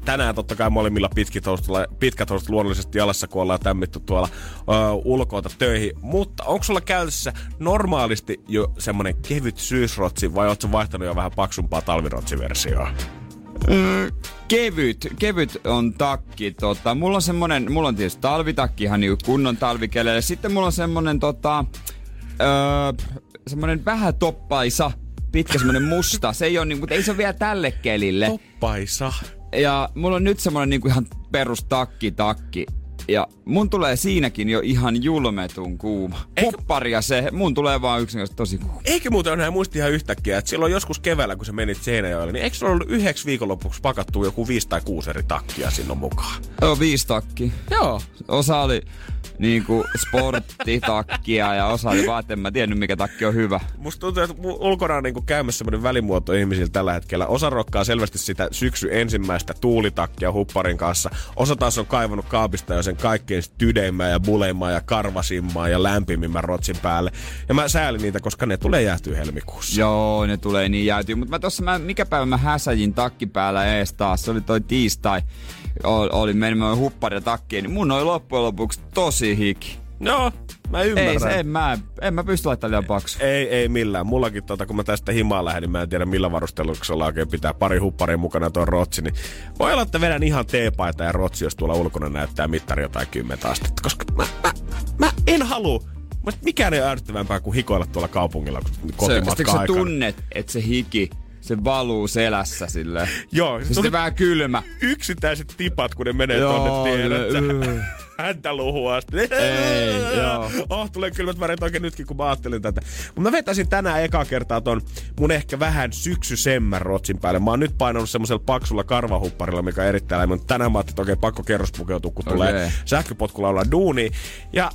tänään totta kai molemmilla pitkät housut, pitkät housut luonnollisesti jalassa, kun ollaan tämmitty tuolla ö, ulkoota töihin. Mutta onko sulla käytössä normaalisti jo semmonen kevyt syysrotsi vai ootko vaihtanut jo vähän paksumpaa talvirotsiversioa? kevyt, kevyt on takki. Tota, mulla on semmonen, mulla on tietysti talvitakki ihan niinku kunnon talvikeleille. Sitten mulla on semmonen tota, öö, semmonen vähän toppaisa, pitkä semmonen musta. Se ei ole niinku, ei se ole vielä tälle kelille. Toppaisa. Ja mulla on nyt semmonen niinku ihan perus takki takki. Ja mun tulee siinäkin jo ihan julmetun kuuma. Eikö- Kupparia se, mun tulee vaan yksinkertaisesti tosi kuuma. Eikö muuten enää muisti ihan yhtäkkiä, että silloin joskus keväällä, kun sä menit Seinäjoelle, niin eikö sulla ollut yhdeksi viikonlopuksi pakattu joku viisi tai kuusi eri takkia sinne mukaan? Joo, viisi takki. Joo. Osa oli niinku sporttitakkia ja osa oli vaan, että en mä tiennyt mikä takki on hyvä. Musta tuntuu, että ulkona on niin käymässä semmoinen välimuoto ihmisillä tällä hetkellä. Osa rokkaa selvästi sitä syksy ensimmäistä tuulitakkia hupparin kanssa. Osa taas on kaivannut kaapista jo sen kaikkein tydeimmän ja buleimman ja karvasimman ja lämpimimmän rotsin päälle. Ja mä säälin niitä, koska ne tulee jäätyä helmikuussa. Joo, ne tulee niin jäätyy. Mutta mä tossa, mä, mikä päivä mä häsäjin takki päällä ees taas. Se oli toi tiistai. Oli, oli menemään huppari takkiin. Niin mun oli loppujen lopuksi tosi hiki. Joo, mä ymmärrän. Ei se, en mä, en mä pysty laittamaan liian paksu. Ei, ei millään. Mullakin, tota, kun mä tästä himaan lähdin, niin mä en tiedä millä varusteluksella oikein pitää pari hupparia mukana tuon rotsi, niin voi olla, että vedän ihan teepaita ja rotsi, jos tuolla ulkona näyttää mittari jotain 10 astetta, koska mä, mä, mä en halua Mutta mikään ei ärsyttävämpää kuin hikoilla tuolla kaupungilla, Se, kotimatka aikana. tunnet, että se hiki, se valuu selässä sille. Joo, se sitten vähän kylmä. yksittäiset tipat, kun ne menee Joo, tonne. Häntä luhua asti. Ei, joo. Oh, tulee kylmät väreet oikein nytkin, kun mä ajattelin tätä. Mutta mä vetäisin tänään eka kertaa ton mun ehkä vähän syksysemmän rotsin päälle. Mä oon nyt painanut semmoisella paksulla karvahupparilla, mikä on erittäin lämmin. Tänään mä ajattelin, että okei, pakko kerrospukeutua, kun tulee Okei. sähköpotkulla olla duuni. Ja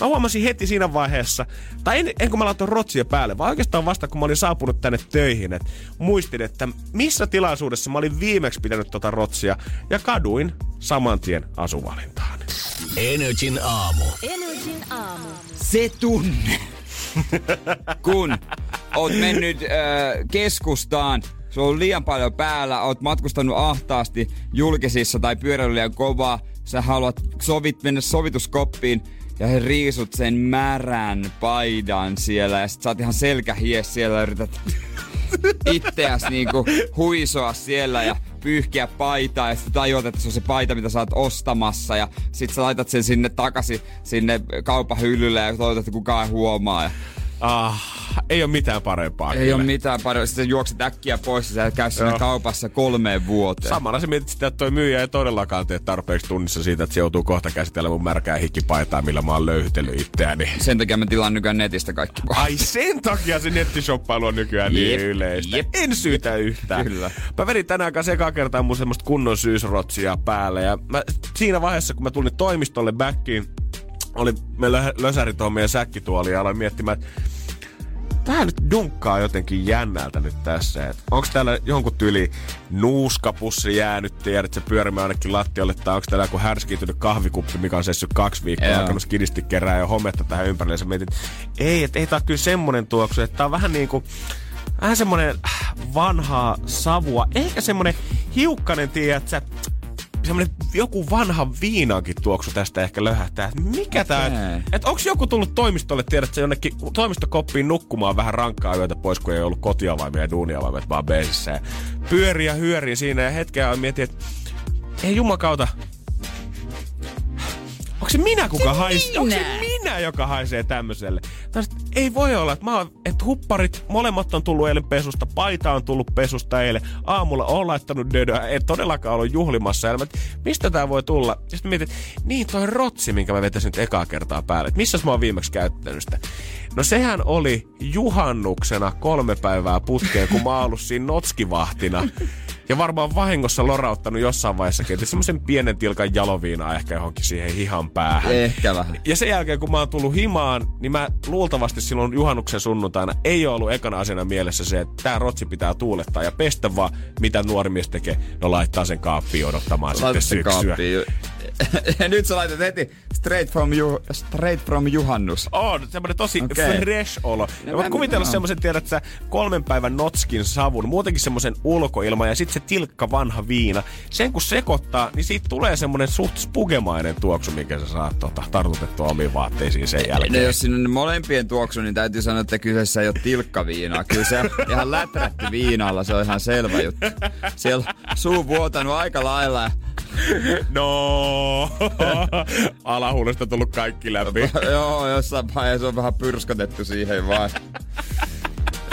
mä huomasin heti siinä vaiheessa, tai en, en kun mä laitoin rotsia päälle, vaan oikeastaan vasta kun mä olin saapunut tänne töihin, että muistin, että missä tilaisuudessa mä olin viimeksi pitänyt tota rotsia, ja kaduin saman tien asuvalintaan. Energin aamu. Energin aamu. Se tunne, kun oot mennyt äh, keskustaan, sulla on liian paljon päällä, oot matkustanut ahtaasti julkisissa tai pyöräily liian kovaa, sä haluat sovit, mennä sovituskoppiin ja he riisut sen märän paidan siellä ja sit sä oot ihan selkähies siellä ja yrität [laughs] itseäs niinku huisoa siellä ja pyyhkiä paitaa ja sitten tajuat, että se on se paita, mitä sä oot ostamassa ja sit sä laitat sen sinne takaisin sinne kaupan hyllylle ja toivot, että kukaan ei huomaa. Ja Ah, ei ole mitään parempaa. ei kyllä. ole mitään paljon. Sitten juokset äkkiä pois ja sä et käy siinä kaupassa kolmeen vuoteen. Samalla sä mietit sitä, että toi myyjä ei todellakaan tee tarpeeksi tunnissa siitä, että se joutuu kohta käsitellä mun märkää hikkipaitaa, millä mä oon löyhytellyt itseäni. Sen takia mä tilaan nykyään netistä kaikki pois. Ai sen takia se nettishoppailu on nykyään niin Jep, yleistä. jep. En syytä yhtään. Kyllä. Mä vedin tänään kanssa eka kertaa mun semmoista kunnon syysrotsia päälle. Ja mä, siinä vaiheessa, kun mä tulin toimistolle backiin, oli me lö- lösäri tuohon meidän säkkituoliin ja aloin miettimään, että tää nyt dunkkaa jotenkin jännältä nyt tässä. Et onko täällä jonkun tyli nuuskapussi jäänyt, tiedät, se pyörimään ainakin lattialle, tai onko täällä joku härskiintynyt kahvikuppi, mikä on seissyt kaksi viikkoa, Joo. alkanut skidisti kerää ja hometta tähän ympärille. Ja mietit, ei, että ei tää kyllä semmonen tuoksu, että tää on vähän niinku, vähän semmonen vanhaa savua, eikä semmonen hiukkanen, tiedät sä, semmonen joku vanha viinaankin tuoksu tästä ehkä löhähtää. Et Mikä tää, Okei. et onks joku tullut toimistolle, tiedät sä, jonnekin toimistokoppiin nukkumaan vähän rankkaa yötä pois, kun ei ollut kotiavaimia ja duuniavaimet vaan beesissä. Ja pyörii ja hyörii siinä ja hetkeä mietin, että ei jumakauta, Onko se minä, kuka haisee? Onko se minä, joka haisee tämmöiselle? Sit, ei voi olla, että, mä oon, että hupparit, molemmat on tullut eilen pesusta, paita on tullut pesusta eilen, aamulla on laittanut dödöä, ei todellakaan ollut juhlimassa. Ja mä, että mistä tää voi tulla? Sitten mietin, että niin toi rotsi, minkä mä vetäisin nyt ekaa kertaa päälle. Että missä mä oon viimeksi käyttänyt sitä? No sehän oli juhannuksena kolme päivää putkeen, kun mä oon ollut siinä notskivahtina. [laughs] Ja varmaan vahingossa lorauttanut jossain vaiheessa, että semmoisen pienen tilkan jaloviinaa ehkä johonkin siihen hihan päähän. Ehkä vähän. Ja sen jälkeen, kun mä oon tullut himaan, niin mä luultavasti silloin juhannuksen sunnuntaina ei ole ollut ekana asiana mielessä se, että tää rotsi pitää tuulettaa ja pestä vaan, mitä nuori mies tekee. No laittaa sen kaappiin odottamaan Laitat sitten syksyä. kaappiin. Ja [laughs] nyt sä laitat heti straight from, ju, straight from juhannus. On, semmoinen tosi okay. fresh olo. No mä- kuvitella joo. semmoisen, tiedät sä, kolmen päivän notskin savun, muutenkin semmoisen ulkoilman ja sitten se tilkka vanha viina. Sen kun sekoittaa, niin siitä tulee semmoinen suht spugemainen tuoksu, minkä sä saat tota, tartutettua omiin vaatteisiin sen jälkeen. No jos on molempien tuoksu, niin täytyy sanoa, että kyseessä ei ole tilkkaviinaa. Kyllä se on ihan läträtty viinalla, se on ihan selvä juttu. Siellä suu vuotanut aika lailla. [laughs] No, [laughs] alahuulesta tullut kaikki läpi. Joo, jossain vaiheessa on vähän pyrskatettu siihen vaan.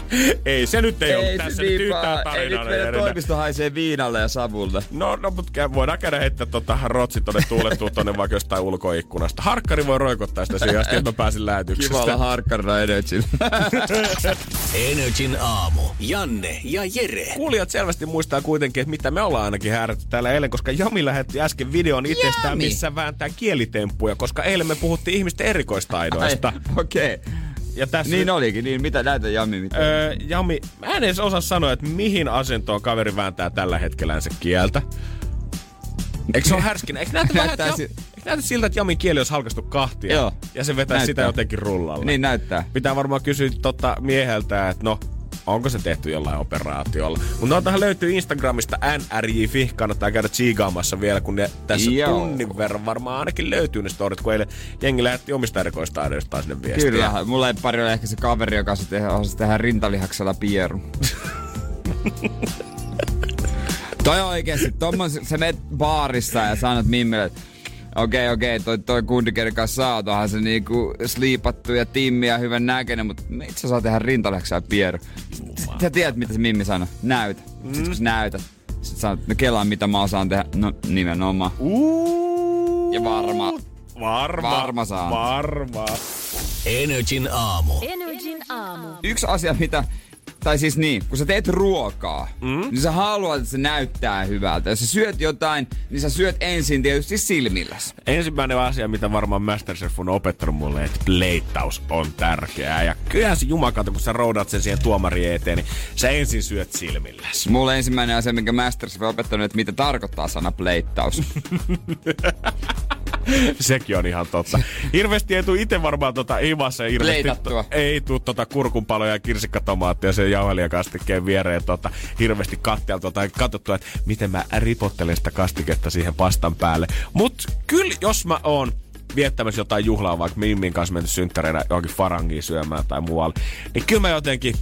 [laughs] ei se nyt ei, ole Ei tässä se nyt niin yhtään vaan. Ei tarinaa. nyt toimisto haisee viinalle ja savulle. No, no mutta voidaan käydä heittää tota rotsit tonne tuulettua tonne vaikka jostain ulkoikkunasta. Harkkari voi roikottaa sitä siihen asti, että mä pääsin lähetyksestä. Kiva olla harkkarina Energy. [laughs] Energin aamu. Janne ja Jere. Kuulijat selvästi muistaa kuitenkin, että mitä me ollaan ainakin häärätty täällä eilen, koska Jami lähetti äsken videon itsestään, Jami. missä vääntää kielitemppuja, koska eilen me puhuttiin ihmisten erikoistaidoista. Okei. Okay. Ja tässä Niin olikin, niin mitä näitä Jami, mitä? Öö, Jami, mä en edes osaa sanoa, että mihin asentoon kaveri vääntää tällä hetkellä se kieltä. Eikö se ole härskinä? Eikö näytä, vähän, Näyttää Jam- eikö näytä siltä, että Jamin kieli olisi halkastu kahtia Joo. ja se vetää sitä jotenkin rullalla? Niin näyttää. Pitää varmaan kysyä tota mieheltä, että no, onko se tehty jollain operaatiolla. Mutta noitahan löytyy Instagramista nrj.fi, kannattaa käydä tsiigaamassa vielä, kun ne tässä Joo. tunnin verran varmaan ainakin löytyy ne storit, kun eilen jengi lähetti omista erikoistaidoistaan sinne viestiä. Kyllä, mulla ei pari ole ehkä se kaveri, joka se tehdä, osasi tehdä rintalihaksella pieru. [laughs] Toi on oikeesti, tommos, sä menet baarissa ja sanot Mimmille, että okei, okei, toi, toi kundi, kenen kanssa saat, onhan se niinku sliipattu ja timmi ja hyvän näköinen, mutta itse saa tehdä rintaleksaa pieru. Sä tiedät, mitä se Mimmi sanoi. Näytä. Mm. Sitten kun sä näytät, sit sanot, no kelaan mitä mä osaan tehdä. No nimenomaan. Uuu. Ja varma. Varma. Varma saan. Varma. Energin aamu. Energin aamu. Yksi asia, mitä tai siis niin, kun sä teet ruokaa, mm? niin sä haluat, että se näyttää hyvältä. Jos sä syöt jotain, niin sä syöt ensin tietysti silmilläs. Ensimmäinen asia, mitä varmaan Masterchef on opettanut mulle, että pleittaus on tärkeää. Ja kyllähän se jumakata, kun sä roudat sen siihen tuomari eteen, niin sä ensin syöt silmilläs. Mulle ensimmäinen asia, minkä Masterchef on opettanut, että mitä tarkoittaa sana pleittaus. [laughs] [laughs] Sekin on ihan totta. Hirveästi ei tule itse varmaan tota imassa. Pleitattua. ei tule tota kurkunpaloja ja kirsikkatomaattia sen jauhelijakastikkeen viereen tota, hirveästi katteltua tai katsottua, että miten mä ripottelen sitä kastiketta siihen pastan päälle. Mut kyllä jos mä oon viettämässä jotain juhlaa, vaikka Mimmin kanssa menty synttäreinä johonkin farangiin syömään tai muualle, niin kyllä mä jotenkin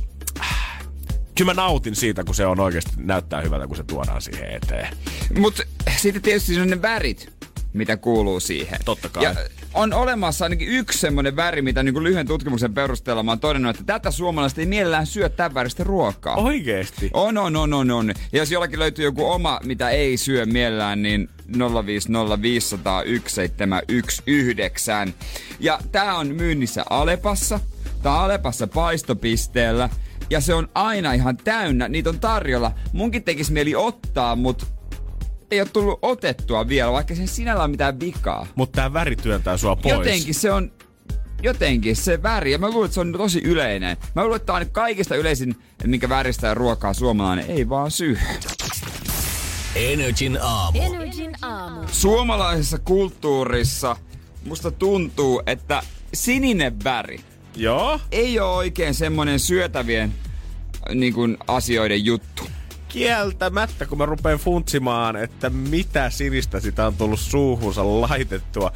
kyllä mä nautin siitä, kun se on oikeasti näyttää hyvältä, kun se tuodaan siihen eteen. Mutta sitten tietysti ne värit, mitä kuuluu siihen. Totta kai. Ja on olemassa ainakin yksi semmoinen väri, mitä niin lyhyen tutkimuksen perusteella mä oon todennut, että tätä suomalaiset ei mielellään syö tämän väristä ruokaa. Oikeesti? On, on, on, on, on. Ja jos jollakin löytyy joku oma, mitä ei syö mielellään, niin 050501719. Ja tää on myynnissä Alepassa. Tää on Alepassa paistopisteellä. Ja se on aina ihan täynnä. Niitä on tarjolla. Munkin tekisi mieli ottaa, mutta ei ole tullut otettua vielä, vaikka sen sinällä on mitään vikaa. Mutta tää väri työntää sua pois. Jotenkin se on jotenkin se väri, ja mä luulen, että se on tosi yleinen. Mä luulen, että tää on kaikista yleisin, minkä väristä ja ruokaa suomalainen ei vaan syö. Energin aamu. Energin aamu. Suomalaisessa kulttuurissa musta tuntuu, että sininen väri Joo? ei ole oikein semmonen syötävien niin kuin, asioiden juttu. Kieltämättä, kun mä rupean funtsimaan, että mitä sinistä sitä on tullut suuhunsa laitettua,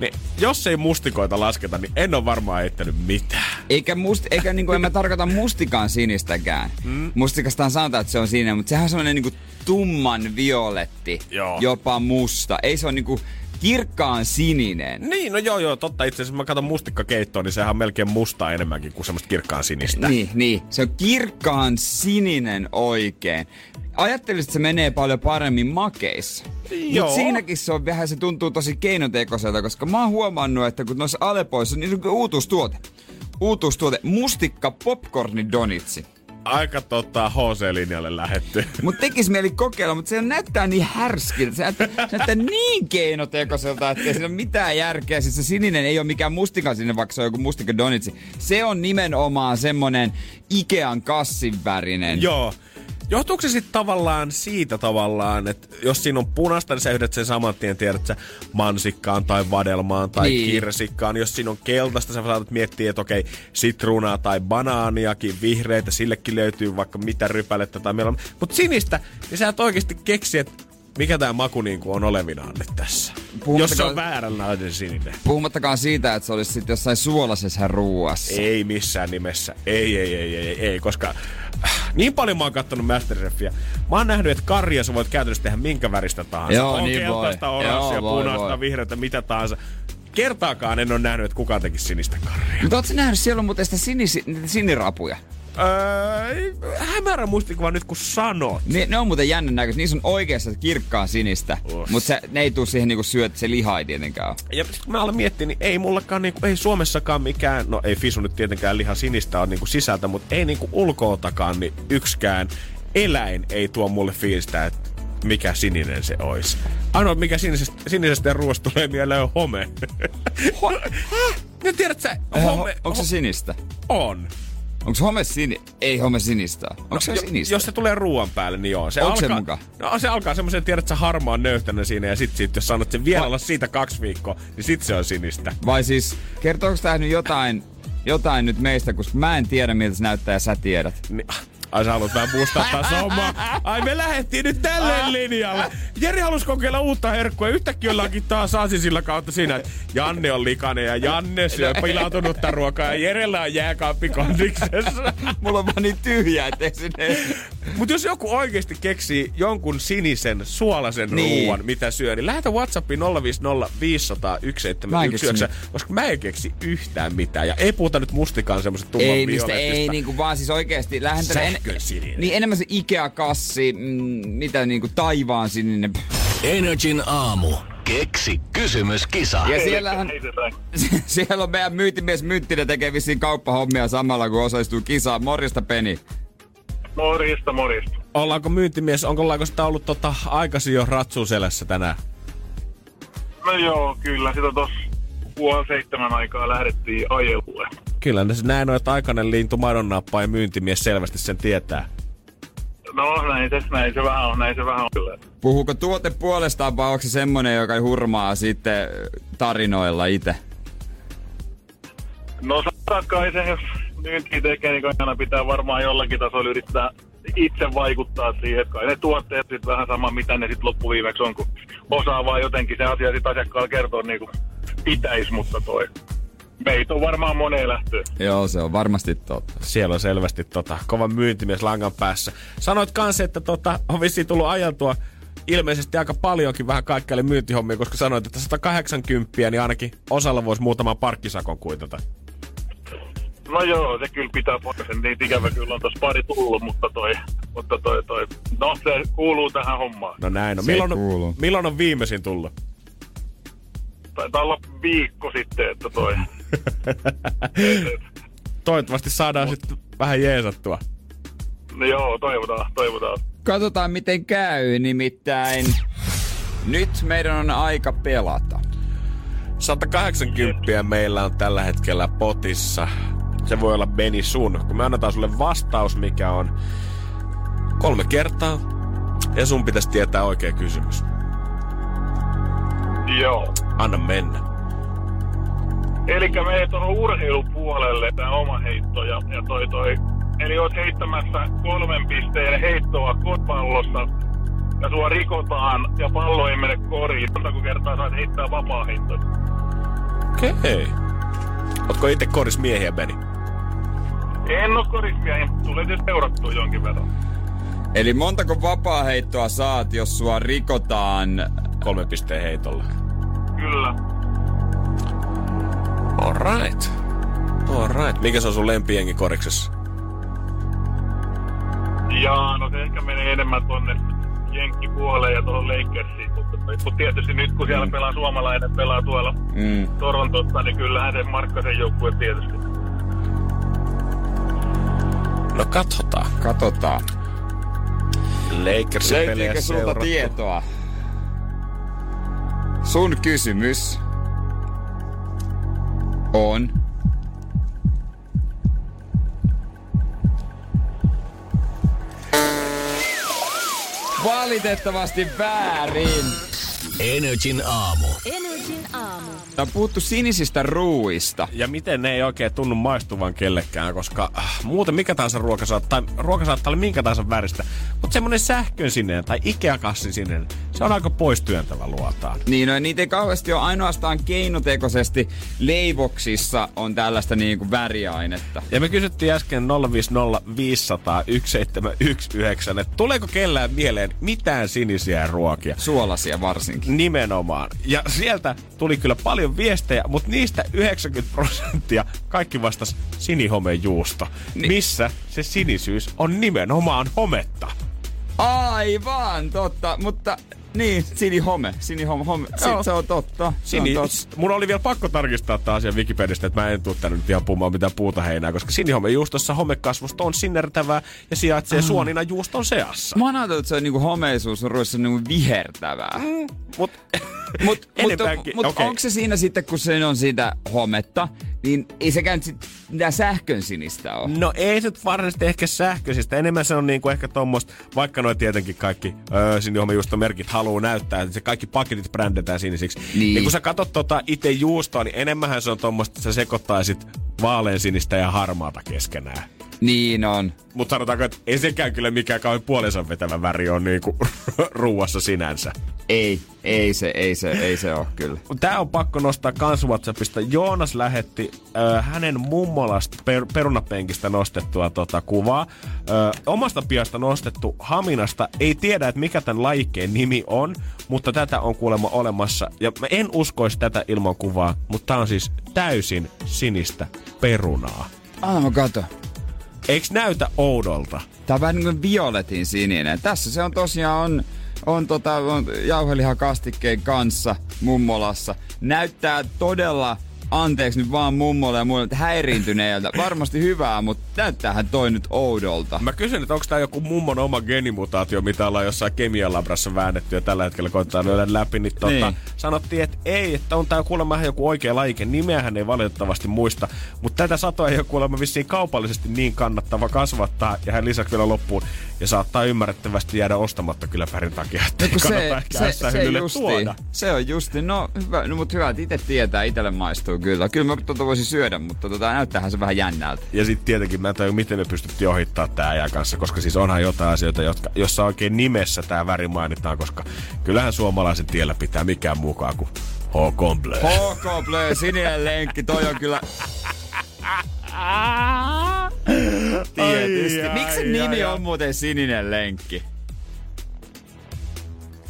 niin jos ei mustikoita lasketa, niin en ole varmaan heittänyt mitään. Eikä, must, eikä niinku, en mä tarkoita mustikan sinistäkään. Mm. Mustikastaan sanotaan, että se on sininen, mutta sehän on semmoinen niinku tumman violetti, Joo. jopa musta. Ei se on niinku kirkkaan sininen. Niin, no joo joo, totta. Itse asiassa mä katson mustikkakeittoa, niin sehän on melkein mustaa enemmänkin kuin semmoista kirkkaan sinistä. Niin, niin. Se on kirkkaan sininen oikein. Ajattelisit, että se menee paljon paremmin makeissa. Joo. Mutta siinäkin se on vähän, se tuntuu tosi keinotekoiselta, koska mä oon huomannut, että kun noissa Alepoissa, niin se on uutuustuote. Uutuustuote, mustikka popcorni donitsi. Aika tota HC-linjalle lähetty. Mut tekis mieli kokeilla, mutta se näyttää niin härskiltä. Se näyttää, se näyttää niin keinotekoiselta, että ei siinä ole mitään järkeä. Siis se sininen ei ole mikään mustika sinne, vaikka se on joku mustika donitsi. Se on nimenomaan semmonen Ikean kassin värinen. joo. Johtuuko se sitten tavallaan siitä tavallaan, että jos siinä on punaista, niin sä yhdet sen saman tien, tiedät sä mansikkaan tai vadelmaan tai niin. kirsikkaan. Jos siinä on keltaista, sä saatat miettiä, että okei, sitruunaa tai banaaniakin, vihreitä, sillekin löytyy vaikka mitä rypälettä tai meillä on. Mutta sinistä, niin sä et oikeasti keksi, että mikä tämä maku niinku on olevinaan nyt tässä. Jos se on vääränlainen sininen. Puhumattakaan siitä, että se olisi sitten jossain suolaisessa ruuassa. Ei missään nimessä. Ei, ei, ei, ei, ei, koska äh, niin paljon mä oon kattonut Masterchefia. Mä oon nähnyt, että karja sä voit käytännössä tehdä minkä väristä tahansa. Joo, on niin keltaista, voi. oranssia, Joo, punaista, voi. vihreätä, mitä tahansa. Kertaakaan en ole nähnyt, että kukaan tekisi sinistä karria. Mutta ootko nähnyt, siellä on muuten sitä sinisi, sinirapuja? Öö, hämärä muistikuva nyt kun sanot. Ne, ne on muuten jännän näköistä. Niissä on oikeassa kirkkaan sinistä. Uff. Mutta ne ei tuu siihen niinku syöt, se liha ei tietenkään. Ja sit kun mä aloin miettiä, niin ei mullakaan, niinku, ei Suomessakaan mikään, no ei Fisu nyt tietenkään liha sinistä on niinku sisältä, mutta ei niinku ulkooltakaan, niin yksikään eläin ei tuo mulle fiilistä, että mikä sininen se olisi. Ainoa mikä sinisestä, sinisestä ruoasta tulee mieleen on home. Ho-? [laughs] No tiedät sä, home, Onko se sinistä? on. Onko home sini? Ei home sinistä. Onko se No, Jo- sinistä? Jos se tulee ruoan päälle, niin joo. Se Onko se alkaa, muka? No se alkaa semmoisen, tiedät sä harmaan nöyhtänä siinä ja sit, sit jos sanot sen vielä olla siitä kaksi viikkoa, niin sit se on sinistä. Vai siis, kertooko tää nyt jotain, jotain nyt meistä, koska mä en tiedä miltä se näyttää ja sä tiedät. Niin, ai sä haluat vähän boostaa taas [laughs] hommaa. Ai me lähettiin nyt tälle linjalle. Jere halusi kokeilla uutta herkkua. Yhtäkkiä ollaankin taas aasisilla kautta siinä, että Janne on likainen ja Janne syö pilautunutta ruokaa ja Jerellä on jääkaappi kondiksessa. [laughs] Mulla on vaan niin tyhjää, ettei sinne... Mutta jos joku oikeasti keksii jonkun sinisen suolasen Niin. ruuan, mitä syö, niin lähetä WhatsAppiin 050 500 Mä en 1719, koska mä en keksi yhtään mitään. Ja ei puhuta nyt mustikaan semmoista tumman Ei mistä, ei niinku vaan siis oikeesti lähentänä... Sähkösininen. niin enemmän se Ikea-kassi, mm, mitä niinku taivaan sininen. Energin aamu. Keksi kysymyskisa. Ja siellähän, [laughs] siellä on meidän myyntimies Myttinen tekee vissiin kauppahommia samalla kun osallistuu kisaan. Morjesta Peni. Morista, morista. Ollaanko myyntimies, onko ollaanko sitä ollut tota, aikaisin jo ratsuun selässä tänään? No joo, kyllä. Sitä tossa puoli seitsemän aikaa lähdettiin ajelulle. Kyllä ne- näin on, että aikainen lintu madonnappa ja myyntimies selvästi sen tietää. No näin se, näin se vähän on, näin se vähän on kyllä. Puhuuko tuote puolestaan vai onko se semmonen, joka hurmaa sitten tarinoilla itse? No sanotaan kai se, jos myyntiä tekee, niin aina pitää varmaan jollakin tasolla yrittää itse vaikuttaa siihen, että kai ne tuotteet sitten vähän sama, mitä ne sitten loppuviimeksi on, kun osaa vaan jotenkin se asia sitten asiakkaalle kertoa niin kuin pitäisi, mutta toi meitä on varmaan moneen lähtöön. Joo, se on varmasti totta. Siellä on selvästi tota, kova myyntimies langan päässä. Sanoit kanssa, että tota, on vissiin tullut ajeltua ilmeisesti aika paljonkin vähän kaikkialle myyntihommia, koska sanoit, että 180, niin ainakin osalla voisi muutaman parkkisakon kuitata. No joo, se kyllä pitää pois. Niin ikävä kyllä on tuossa pari tullut, mutta toi, mutta toi, toi, no se kuuluu tähän hommaan. No näin on. Se Milloin, kuuluu. milloin on viimeisin tullut? Taitaa olla viikko sitten, että toi. [laughs] Toivottavasti saadaan sitten vähän jeesattua. No joo, toivotaan, toivotaan. Katsotaan miten käy, nimittäin nyt meidän on aika pelata. 180 meillä on tällä hetkellä potissa. Se voi olla Beni sun. Kun me annetaan sulle vastaus, mikä on kolme kertaa. Ja sun pitäisi tietää oikea kysymys. Joo. Anna mennä. Eli meet on urheilupuolelle tämä oma heitto ja, ja toi toi. Eli oot heittämässä kolmen pisteen heittoa pallossa ja sua rikotaan ja pallo ei mene koriin. Montako kertaa saat heittää vapaa heittoa? Okei. Okay. Ootko itse korismiehiä, Beni? En oo korismiehiä, mutta tulee tietysti seurattua jonkin verran. Eli montako vapaa-heittoa saat, jos sua rikotaan? Kolme pisteen heitolla. Kyllä. Alright. Alright. Mikä se on sun lempijengi koriksessa? Ja no se ehkä menee enemmän tonne jenkkipuoleen ja tuohon Lakersiin, mutta, mutta tietysti nyt kun siellä pelaa suomalainen, pelaa tuolla Mm. Torontossa, niin kyllähän se Markkasen joukkue tietysti. No katsotaan. Katsotaan. Lakersin Löytyykö sulta seurattu. tietoa? Sun kysymys on... Valitettavasti väärin. Energin aamu. Energin aamu. Tää on puhuttu sinisistä ruuista. Ja miten ne ei oikein tunnu maistuvan kellekään, koska äh, muuten mikä tahansa ruoka saattaa, ruoka saattaa olla minkä tahansa väristä. Mutta semmonen sähkön sininen tai Ikea-kassin sininen, se on aika poistyöntävä luotaan. Niin, no, niitä ei kauheasti ole ainoastaan keinotekoisesti leivoksissa on tällaista niinku väriainetta. Ja me kysyttiin äsken 050 500 1719, että tuleeko kellään mieleen mitään sinisiä ruokia? Suolasia varsinkin. Nimenomaan. Ja sieltä tuli kyllä paljon viestejä, mutta niistä 90 prosenttia kaikki vastas sinihomejuusto. Niin. Niin. Missä se sinisyys on nimenomaan hometta. Aivan, totta, mutta niin, sinihome, sinihome, home, Joo. se on totta. Se on Sini, totta. mun oli vielä pakko tarkistaa tämä asia Wikipedistä, että mä en tuu tänne nyt ihan puhumaan mitään puuta heinää, koska sinihomejuustossa homekasvusto on sinnertävää ja sijaitsee Ah. suonina juuston seassa. Mä oon ajatellut, että se on niinku homeisuus ruoissa niinku vihertävää. Mut, Mut, [laughs] mut, Enempäänkin, mut okei. onko se siinä sitten, kun se on siitä hometta, niin ei sekään nyt sit mitään sähkön sinistä ole. No ei se nyt varsinaisesti ehkä sähköisistä. Enemmän se on niinku ehkä tuommoista, vaikka noin tietenkin kaikki öö, sinihomejuustomerkit haluaa näyttää, että se kaikki paketit brändetään sinisiksi. Niin. niin kun sä katsot tota itse juustoa, niin enemmänhän se on tuommoista, että sä sekoittaisit vaaleansinistä ja harmaata keskenään. Niin on. Mutta sanotaanko, että ei sekään kyllä mikään kauhean puolensa vetävä väri on niinku [laughs] ruuassa sinänsä. Ei, ei se, ei se, ei se ole kyllä. Tää on pakko nostaa kans Whatsappista. Joonas lähetti äh, hänen mummolasta per, perunapenkistä nostettua tota kuvaa. Äh, omasta piasta nostettu Haminasta. Ei tiedä, että mikä tämän lajikkeen nimi on, mutta tätä on kuulemma olemassa. Ja mä en uskoisi tätä ilman kuvaa, mutta tää on siis täysin sinistä perunaa. Ah, kato. Eiks näytä oudolta? Tää on vähän niin kuin violetin sininen. Tässä se on tosiaan on, on, tota, on jauhelihakastikkeen kanssa mummolassa. Näyttää todella anteeksi nyt vaan mummolle ja muille häiriintyneeltä. Varmasti hyvää, mutta näyttäähän toi nyt oudolta. Mä kysyn, että onko tämä joku mummon oma genimutaatio, mitä ollaan jossain kemialabrassa väännetty ja tällä hetkellä koittaa lyödä läpi, niin, tota, Niin. sanottiin, että ei, että on tää kuulemma ihan joku oikea lajike. Nimeähän ei valitettavasti muista, mutta tätä satoa ei ole kuulemma vissiin kaupallisesti niin kannattava kasvattaa ja hän lisäksi vielä loppuun. Ja saattaa ymmärrettävästi jäädä ostamatta kyllä värin takia, että No se, se, se, hyllylle justi, tuoda. se on justi, no hyvä, no, mutta hyvä, että itse tietää, itselle maistuu kyllä. Kyllä mä tota voisin syödä, mutta tota, näyttäähän se vähän jännältä. Ja sitten tietenkin mä en tajua, miten me pystyttiin ohittaa tää ajan kanssa, koska siis onhan jotain asioita, jotka, jossa oikein nimessä tämä väri mainitaan, koska kyllähän suomalaisen tiellä pitää mikään mukaan kuin HK Bleu. HK Bleu, sininen lenkki, toi on kyllä... [laughs] Tietysti. Miksi nimi ai. on muuten sininen lenkki?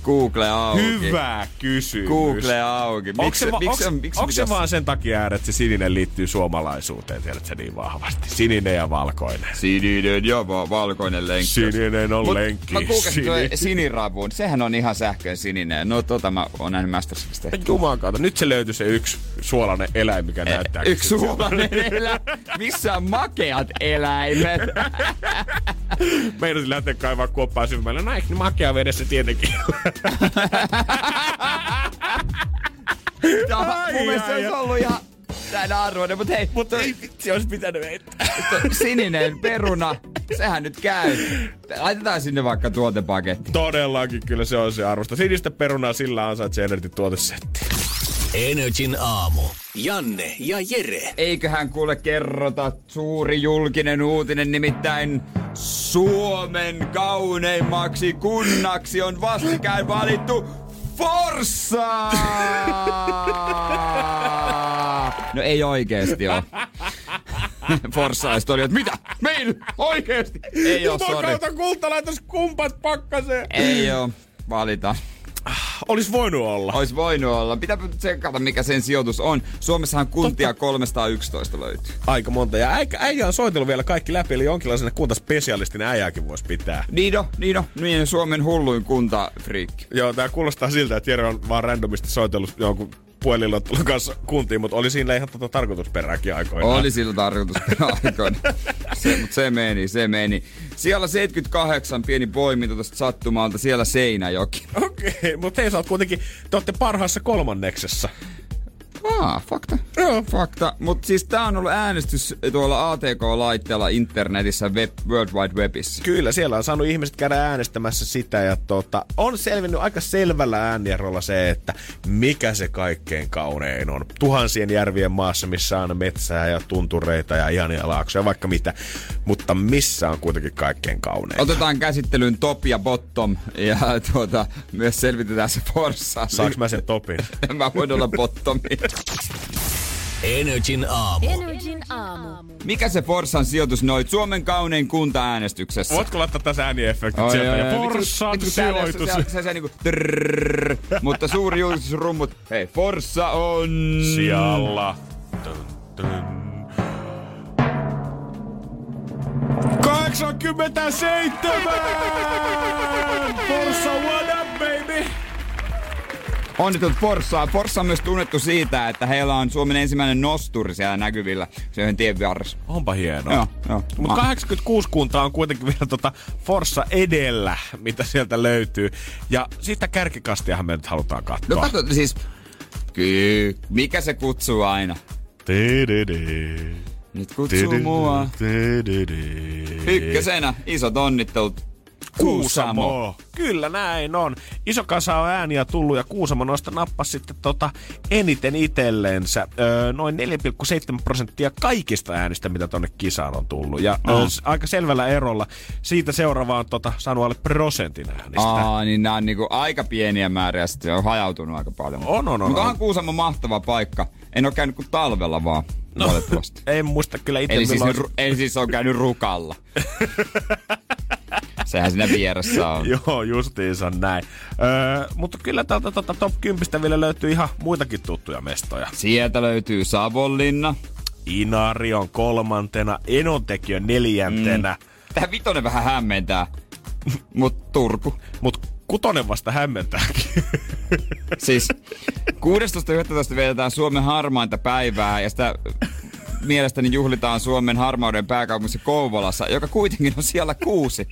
Google auki. Hyvä kysymys. Google auki. Onko se, va- miksi, onks- on- miksi onks se vaan sen takia että se sininen liittyy suomalaisuuteen, tiedätkö niin vahvasti? Sininen ja valkoinen. Sininen ja va- valkoinen lenkki. Sininen on Mut lenkki. Mä googlasin toi Sini- sinirapuun. Sehän on ihan sähköön sininen. No tota mä oon nähnyt Masterchefistä. Juman kautta. Nyt se löytyi se yksi suolainen eläin, mikä näyttää. Eh, Yksi suolainen eläin. Missä on makeat eläimet? [laughs] Meinasin lähteä kaivaa kuoppaa syvemmälle. No eikö ne makea vedessä tietenkin? [laughs] Tää on- Ai, Mun mielestä se ai, olisi ai. ollut ihan näin arvoinen, mutta hei, Mutta ei vitsi, olisi pitänyt heittää. sininen peruna, sehän nyt käy. Laitetaan sinne vaikka tuotepaketti. Todellakin kyllä se on se arvosta. Sinistä perunaa sillä ansaitsee Energy tuotesetti. Energin aamu. Janne ja Jere. Eiköhän kuule kerrota suuri julkinen uutinen, nimittäin Suomen kauneimmaksi kunnaksi on vastikään valittu Forssa! No ei oikeesti oo. Forssaiset oli, että mitä? Meillä? Oikeesti? Ei oo, sori. Jumakauta kulta laitas kumpat pakkaseen. Ei oo. Valita. Olis voinut olla. Ois voinut olla. Pitää nyt tsekata, mikä sen sijoitus on. Suomessahan kuntia 311 löytyy. Aika monta. Ja äijä, äijä on soitellut vielä kaikki läpi, eli jonkinlaisena kuntaspesialistin äijääkin voisi pitää. Niino, Niino, niin Suomen hulluin kuntafriikki. Joo, tää kuulostaa siltä, että Jere on vaan randomisti soitellut jonkun puhelilottelun kanssa kuntiin, mutta oli siinä ihan tota tarkoitusperääkin aikoinaan. Oli sillä tarkoitus aikoina. [laughs] Se, mutta se meni, se meni. Siellä 78, pieni poiminta tuosta sattumalta, siellä Seinäjoki. Okei, okay, mutta hei, sä oot kuitenkin, te ootte parhaassa kolmanneksessa. Aa, fakta. Joo. Fakta. Mutta siis tää on ollut äänestys tuolla ATK-laitteella internetissä web, World Wide Webissa. Kyllä, siellä on saanut ihmiset käydä äänestämässä sitä ja tota, on selvinnyt aika selvällä äänierolla se, että mikä se kaikkein kaunein on. Tuhansien järvien maassa, missä on metsää ja tuntureita ja ihania laaksoja, vaikka mitä. Mutta missä on kuitenkin kaikkein kaunein? Otetaan käsittelyyn top ja bottom ja tuota, myös selvitetään se Forssa. Saanko mä sen topin? [laughs] mä voin olla bottomi. Energin aamu. Energin aamu. Mikä se Forssan sijoitus noit Suomen kaunein kunta-äänestyksessä? Voitko laittaa tässä ääniefektit sieltä? oi, Ja täällä sijoitus. Se, se, se, niinku trrrr, mutta suuri julkisrummut. Hei, Forssa on... Sijalla. Dun, dun. 87! Forssa, baby? Onnittelut Forssaa. Forssa on myös tunnettu siitä, että heillä on Suomen ensimmäinen nosturi siellä näkyvillä. Se on tien vieressä. Onpa hienoa. Joo, joo. Mutta Ma- 86 kuntaa on kuitenkin vielä tota Forssa edellä, mitä sieltä löytyy. Ja sitä kärkikastiahan me nyt halutaan katsoa. No katso, siis... Ky, mikä se kutsuu aina? Tididi. Nyt kutsuu mua. Ykkösenä isot onnittelut. Kuusamo. Kyllä näin on. iso kasa on ääniä tullut ja Kuusamo noista nappasi sitten tota eniten itselleensä. Öö, noin 4,7 prosenttia kaikista äänistä, mitä tonne kisaan on tullut. Ja Oh. öö, aika selvällä erolla. Siitä seuraava on tota, saanut alle prosentin äänistä. Aa, niin nämä on niinku aika pieniä määriä, sitten on hajautunut aika paljon. On, on, on, Mutta on. Kuusamo mahtava paikka. En ole käynyt kuin talvella vaan, no. valitettavasti. [laughs] En muista kyllä itse. Eli siis, ru- eli siis on käynyt rukalla. [laughs] Sehän siinä vieressä [laughs] on. Joo, justiinsa näin. Öö, mutta kyllä täältä tota, top 10 vielä löytyy ihan muitakin tuttuja mestoja. Sieltä löytyy Savonlinna. Inari on kolmantena, Enontekki on neljäntenä, mm. Tää vitonen vähän hämmentää. Mut Turku. mutta kutonen vasta hämmentääkin. [laughs] Siis 16.11. vietetään Suomen harmainta päivää ja sitä mielestäni juhlitaan Suomen harmauden pääkaupungissa Kouvolassa, joka kuitenkin on siellä kuusi.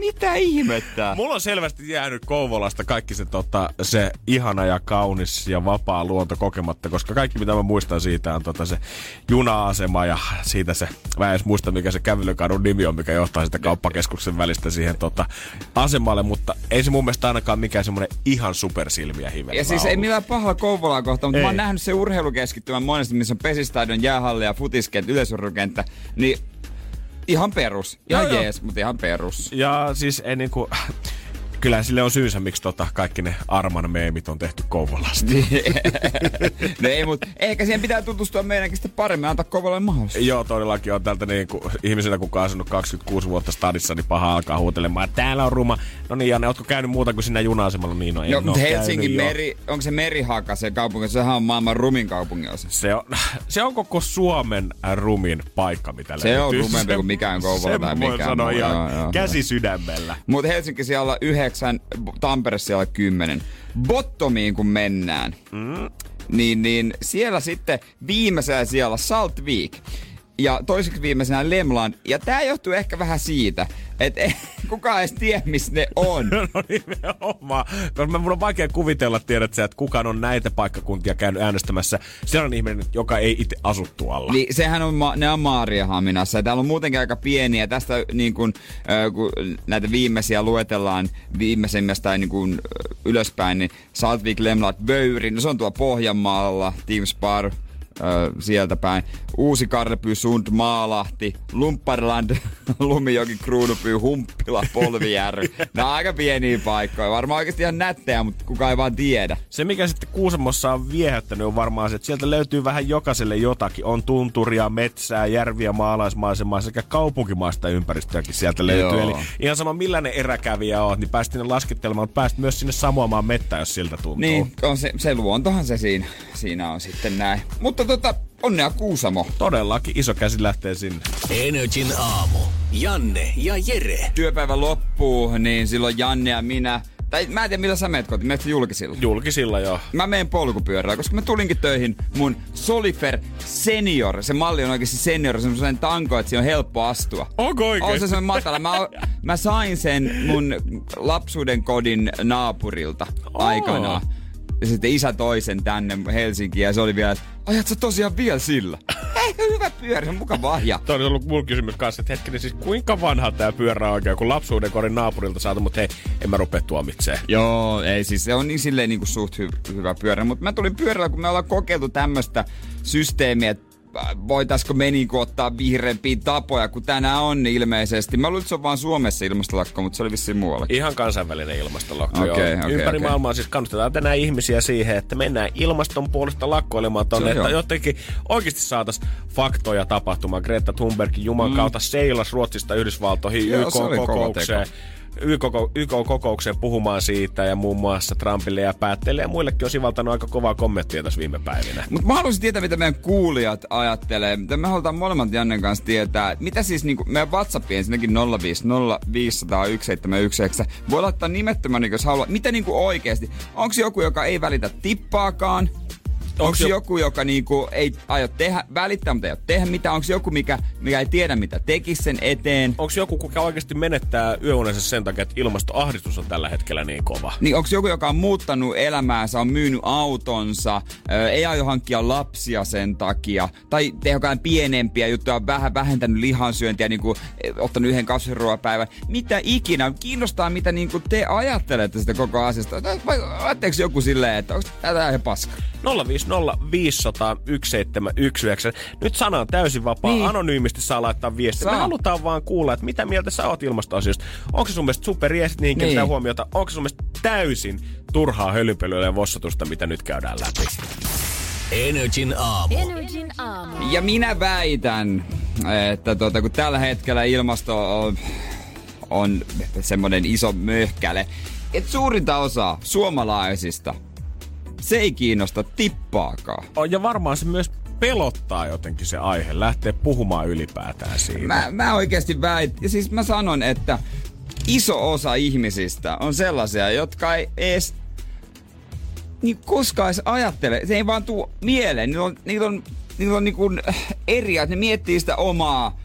Mitä ihmettä? Mulla on selvästi jäänyt Kouvolasta kaikki se, tota, se ihana ja kaunis ja vapaa luonto kokematta, koska kaikki mitä mä muistan siitä on tota, se juna-asema ja siitä se, mä en edes muista mikä se kävelykadun nimi on, mikä johtaa sitä kauppakeskuksen välistä siihen tota, asemalle, mutta ei se mun mielestä ainakaan mikään semmonen ihan supersilmiä hivelevä Ja siis ei ollut. millään pahalla Kouvolaa kohtaan, mutta Ei. mä oon nähnyt se urheilukeskittymän monesti, missä on pesistadion, jäähalli ja futiskenttä, yleisurheilukenttä, niin ihan perus. Ihan joo. jees, mutta ihan perus. Ja siis ei niinku... Kyllä sille on syynsä, miksi tota, kaikki ne Arman meemit on tehty Kouvolasta. [laughs] no ei, mutta ehkä siihen pitää tutustua meidänkin sitten paremmin, antaa Kouvolalle mahdollisuus. Joo, todellakin on tältä niin kuin, ihmisenä, kuka on asunut 26 vuotta stadissa, niin paha alkaa huutelemaan, että täällä on ruma. No niin, Janne, ootko käynyt muuta kuin sinä juna-asemalla? Niin, no en mutta käynyt, Helsingin joo. meri, onko se Merihaka se kaupunki? Sehän on maailman rumin kaupunginosa. Se on, se on koko Suomen rumin paikka, mitä Se on rumempi kuin mikään Kouvola sen tai mä voin mikään sanoa ihan käsi sydämellä. Mutta Helsinki siellä yhdeksän, Tampere siellä kymmenen. Bottomiin kun mennään, mm. niin, niin siellä sitten viimeisenä siellä Salt Week. Ja toiseksi viimeisenä Lemland. Ja tää johtuu ehkä vähän siitä, että [laughs] kukaan edes tiedä, missä ne on. [laughs] No nimenomaan. Koska mä mun on vaikea kuvitella, tiedät sä, että kukaan on näitä paikkakuntia käynyt äänestämässä. Sellainen ihminen, joka ei itse asu tuolla. Niin sehän on, ma- ne on Maariahaminassa täällä on muutenkin aika pieniä. Tästä niin kun, äh, kun näitä viimeisiä luetellaan viimeisimmästä niin kun, äh, ylöspäin, niin Saltvik, Lemlat, Böyri, no se on tuolla Pohjanmaalla, Team Spar, äh, sieltä päin. Uusi Karlepy, Sund, Maalahti, Lumparland, [laughs] Lumijoki, Kruunupyy, Humppila, Polvijärvi. Nämä on aika pieniä paikkoja. Varmaan oikeasti ihan nättejä, mutta kukaan ei vaan tiedä. Se, mikä sitten Kuusamossa on viehättänyt, on varmaan se, että sieltä löytyy vähän jokaiselle jotakin. On tunturia, metsää, järviä, maalaismaisemaa sekä kaupunkimaista ympäristöäkin sieltä löytyy. Joo. Eli ihan sama millainen eräkävijä oot, niin pääst sinne laskettelemaan, mutta pääst myös sinne samoamaan mettään, jos siltä tuntuu. Niin, on se, se luontohan se siinä, siinä on sitten näin. Mutta tota, onnea Kuusamo. Todellakin iso käsi lähtee sinne. Energin aamu. Janne ja Jere. Työpäivä loppuu, niin silloin Janne ja minä, tai mä en tiedä millä sä meet kotiin, menet julkisilla. Julkisilla jo. Mä menen polkupyörällä, koska mä tulinkin töihin mun Solifer Senior. Se malli on oikeasti senior, se on sellainen tanko, että siinä on helppo astua. Onko On se oikein? semmoinen matala. Mä, [laughs] mä sain sen mun lapsuuden kodin naapurilta Oo. aikanaan. Ja sitten isä toi sen tänne Helsinkiin ja se oli vielä, ajat sä tosiaan vielä sillä? [laughs] Ei, hyvä pyörä, mukava vahja. Toi on ollut mun kysymys kanssa, että hetkinen, siis kuinka vanha tää pyörä on oikein, kun lapsuuden kodin naapurilta saatu, mutta hei, en mä rupea tuomitseen. Joo, ei siis se on niin silleen niin kuin suht hy- hyvä pyörä. Mutta mä tulin pyörällä, kun me ollaan kokeiltu tämmöistä systeemiä, että voitaisko me niinku ottaa vihreämpiä tapoja, kun tänään on niin ilmeisesti. Mä luulen, että se on vaan Suomessa ilmastolakko, mutta se oli vissiin muualla. Ihan kansainvälinen ilmastolakko. Okei, joo. okei, Ympäri okei. maailmaa siis kannustetaan tänään ihmisiä siihen, että mennään ilmaston puolesta lakkoilemaan tonne, että jotenkin oikeasti saataisiin faktoja tapahtumaan. Greta Thunbergin Juman mm. kautta seilas Ruotsista Yhdysvaltoihin YK-kokoukseen. YK-kokoukseen puhumaan siitä ja muun muassa Trumpille ja päätteille ja muillekin on sivaltanut aika kovaa kommenttia tässä viime päivinä. Mutta mä haluaisin tietää, mitä meidän kuulijat ajattelee. Mitä me halutaan molemmat Jannen kanssa tietää. että Mitä siis niinku, meidän WhatsAppiin ensinnäkin 050501719. Voi laittaa nimettömän, jos haluaa. Mitä niinku oikeasti? Onko joku, joka ei välitä tippaakaan? Onko jo- joku, joka niinku ei aio tehdä, välittää, mutta ei tehdä mitään? Onko joku, mikä, mikä ei tiedä, mitä tekisi sen eteen? Onko joku, kuka oikeasti menettää yöunensa sen takia, että ilmastoahdistus on tällä hetkellä niin kova? Niin onko joku, joka on muuttanut elämäänsä, on myynyt autonsa, ö, ei aio hankkia lapsia sen takia, tai jotain pienempiä juttuja, on vähän vähentänyt lihansyöntiä, niin kuin, ottanut yhden kasviruokapäivän. Mitä ikinä? Kiinnostaa, mitä niin kuin te ajattelette sitä koko asiasta. Vai ajatteeko joku silleen, että onko tätä ihan paska? 050 500 1719. Nyt sana on täysin vapaa. Niin. Anonyymisti saa laittaa viestiä. Me halutaan vaan kuulla, että mitä mieltä sä oot ilmastoasioista. Onko se sun mielestä superjeesit, niihin Niin. kiinnitetään huomiota? Onko se sun mielestä täysin turhaa hölynpölyä ja vossatusta, mitä nyt käydään läpi? Energin aamu. Energin aamu. Ja minä väitän, että tuota, kun tällä hetkellä ilmasto on, on semmoinen iso möhkäle, että suurinta osaa suomalaisista se ei kiinnosta tippaakaan. Ja varmaan se myös pelottaa jotenkin se aihe, lähtee puhumaan ylipäätään siitä. Mä, mä oikeasti väitän, ja siis mä sanon, että iso osa ihmisistä on sellaisia, jotka ei edes niin koskaan edes ajattele. Se ei vaan tuu mieleen. Niillä on, niillä on, niillä on niin kuin eri, että ne miettii sitä omaa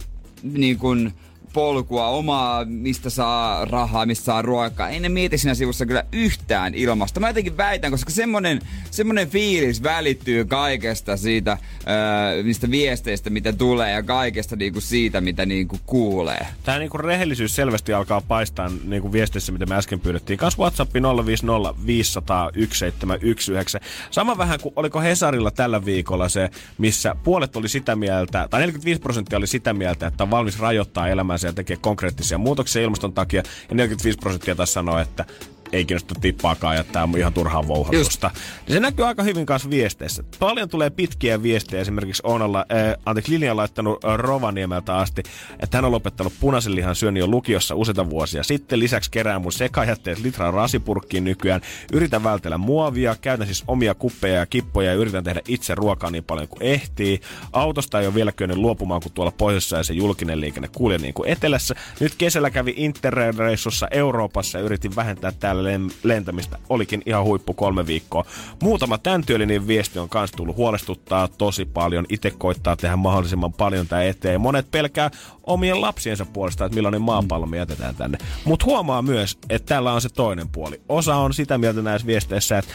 niin kuin polkua, omaa, mistä saa rahaa, mistä saa ruokaa. Ei ne mieti siinä sivussa kyllä yhtään ilmasta. Mä jotenkin väitän, koska semmonen, semmonen fiilis välittyy kaikesta siitä, öö, niistä viesteistä, mitä tulee ja kaikesta niinku siitä, mitä niinku kuulee. Tämä niinku rehellisyys selvästi alkaa paistaa niinku viestissä, mitä me äsken pyydettiin. Kans WhatsApp 050 500 1719. Sama vähän kuin oliko Hesarilla tällä viikolla se, missä puolet oli sitä mieltä, tai 45 prosenttia oli sitä mieltä, että on valmis rajoittaa elämäänsä ja tekee konkreettisia muutoksia ilmaston takia. Ja 45 prosenttia taas sanoo, että ei kiinnosta tippaakaan ja tämä on ihan turhaa vouhatusta. Ja se näkyy aika hyvin kanssa viesteissä. Paljon tulee pitkiä viestejä. Esimerkiksi Oonalla, äh, anteeksi, Linja laittanut äh, Rovaniemeltä asti, että hän on lopettanut punaisen lihan syönnin jo lukiossa useita vuosia sitten. Lisäksi kerää mun sekajätteet litran rasipurkkiin nykyään. Yritän vältellä muovia, käytän siis omia kuppeja ja kippoja ja yritän tehdä itse ruokaa niin paljon kuin ehtii. Autosta ei ole vielä kyennyt luopumaan, kun tuolla pohjoisessa ja se julkinen liikenne kulje niin kuin etelässä. Nyt kesällä kävi Interrail-reissussa Euroopassa ja yritin vähentää täällä len- lentämistä. Olikin ihan huippu kolme viikkoa. Muutama tämän tyylinen viesti on kans tullut huolestuttaa tosi paljon. Itse koittaa tehdä mahdollisimman paljon tää eteen. Monet pelkää omien lapsiensa puolesta, että millainen maapallo me jätetään tänne. Mutta huomaa myös, että täällä on se toinen puoli. Osa on sitä mieltä näissä viesteissä, että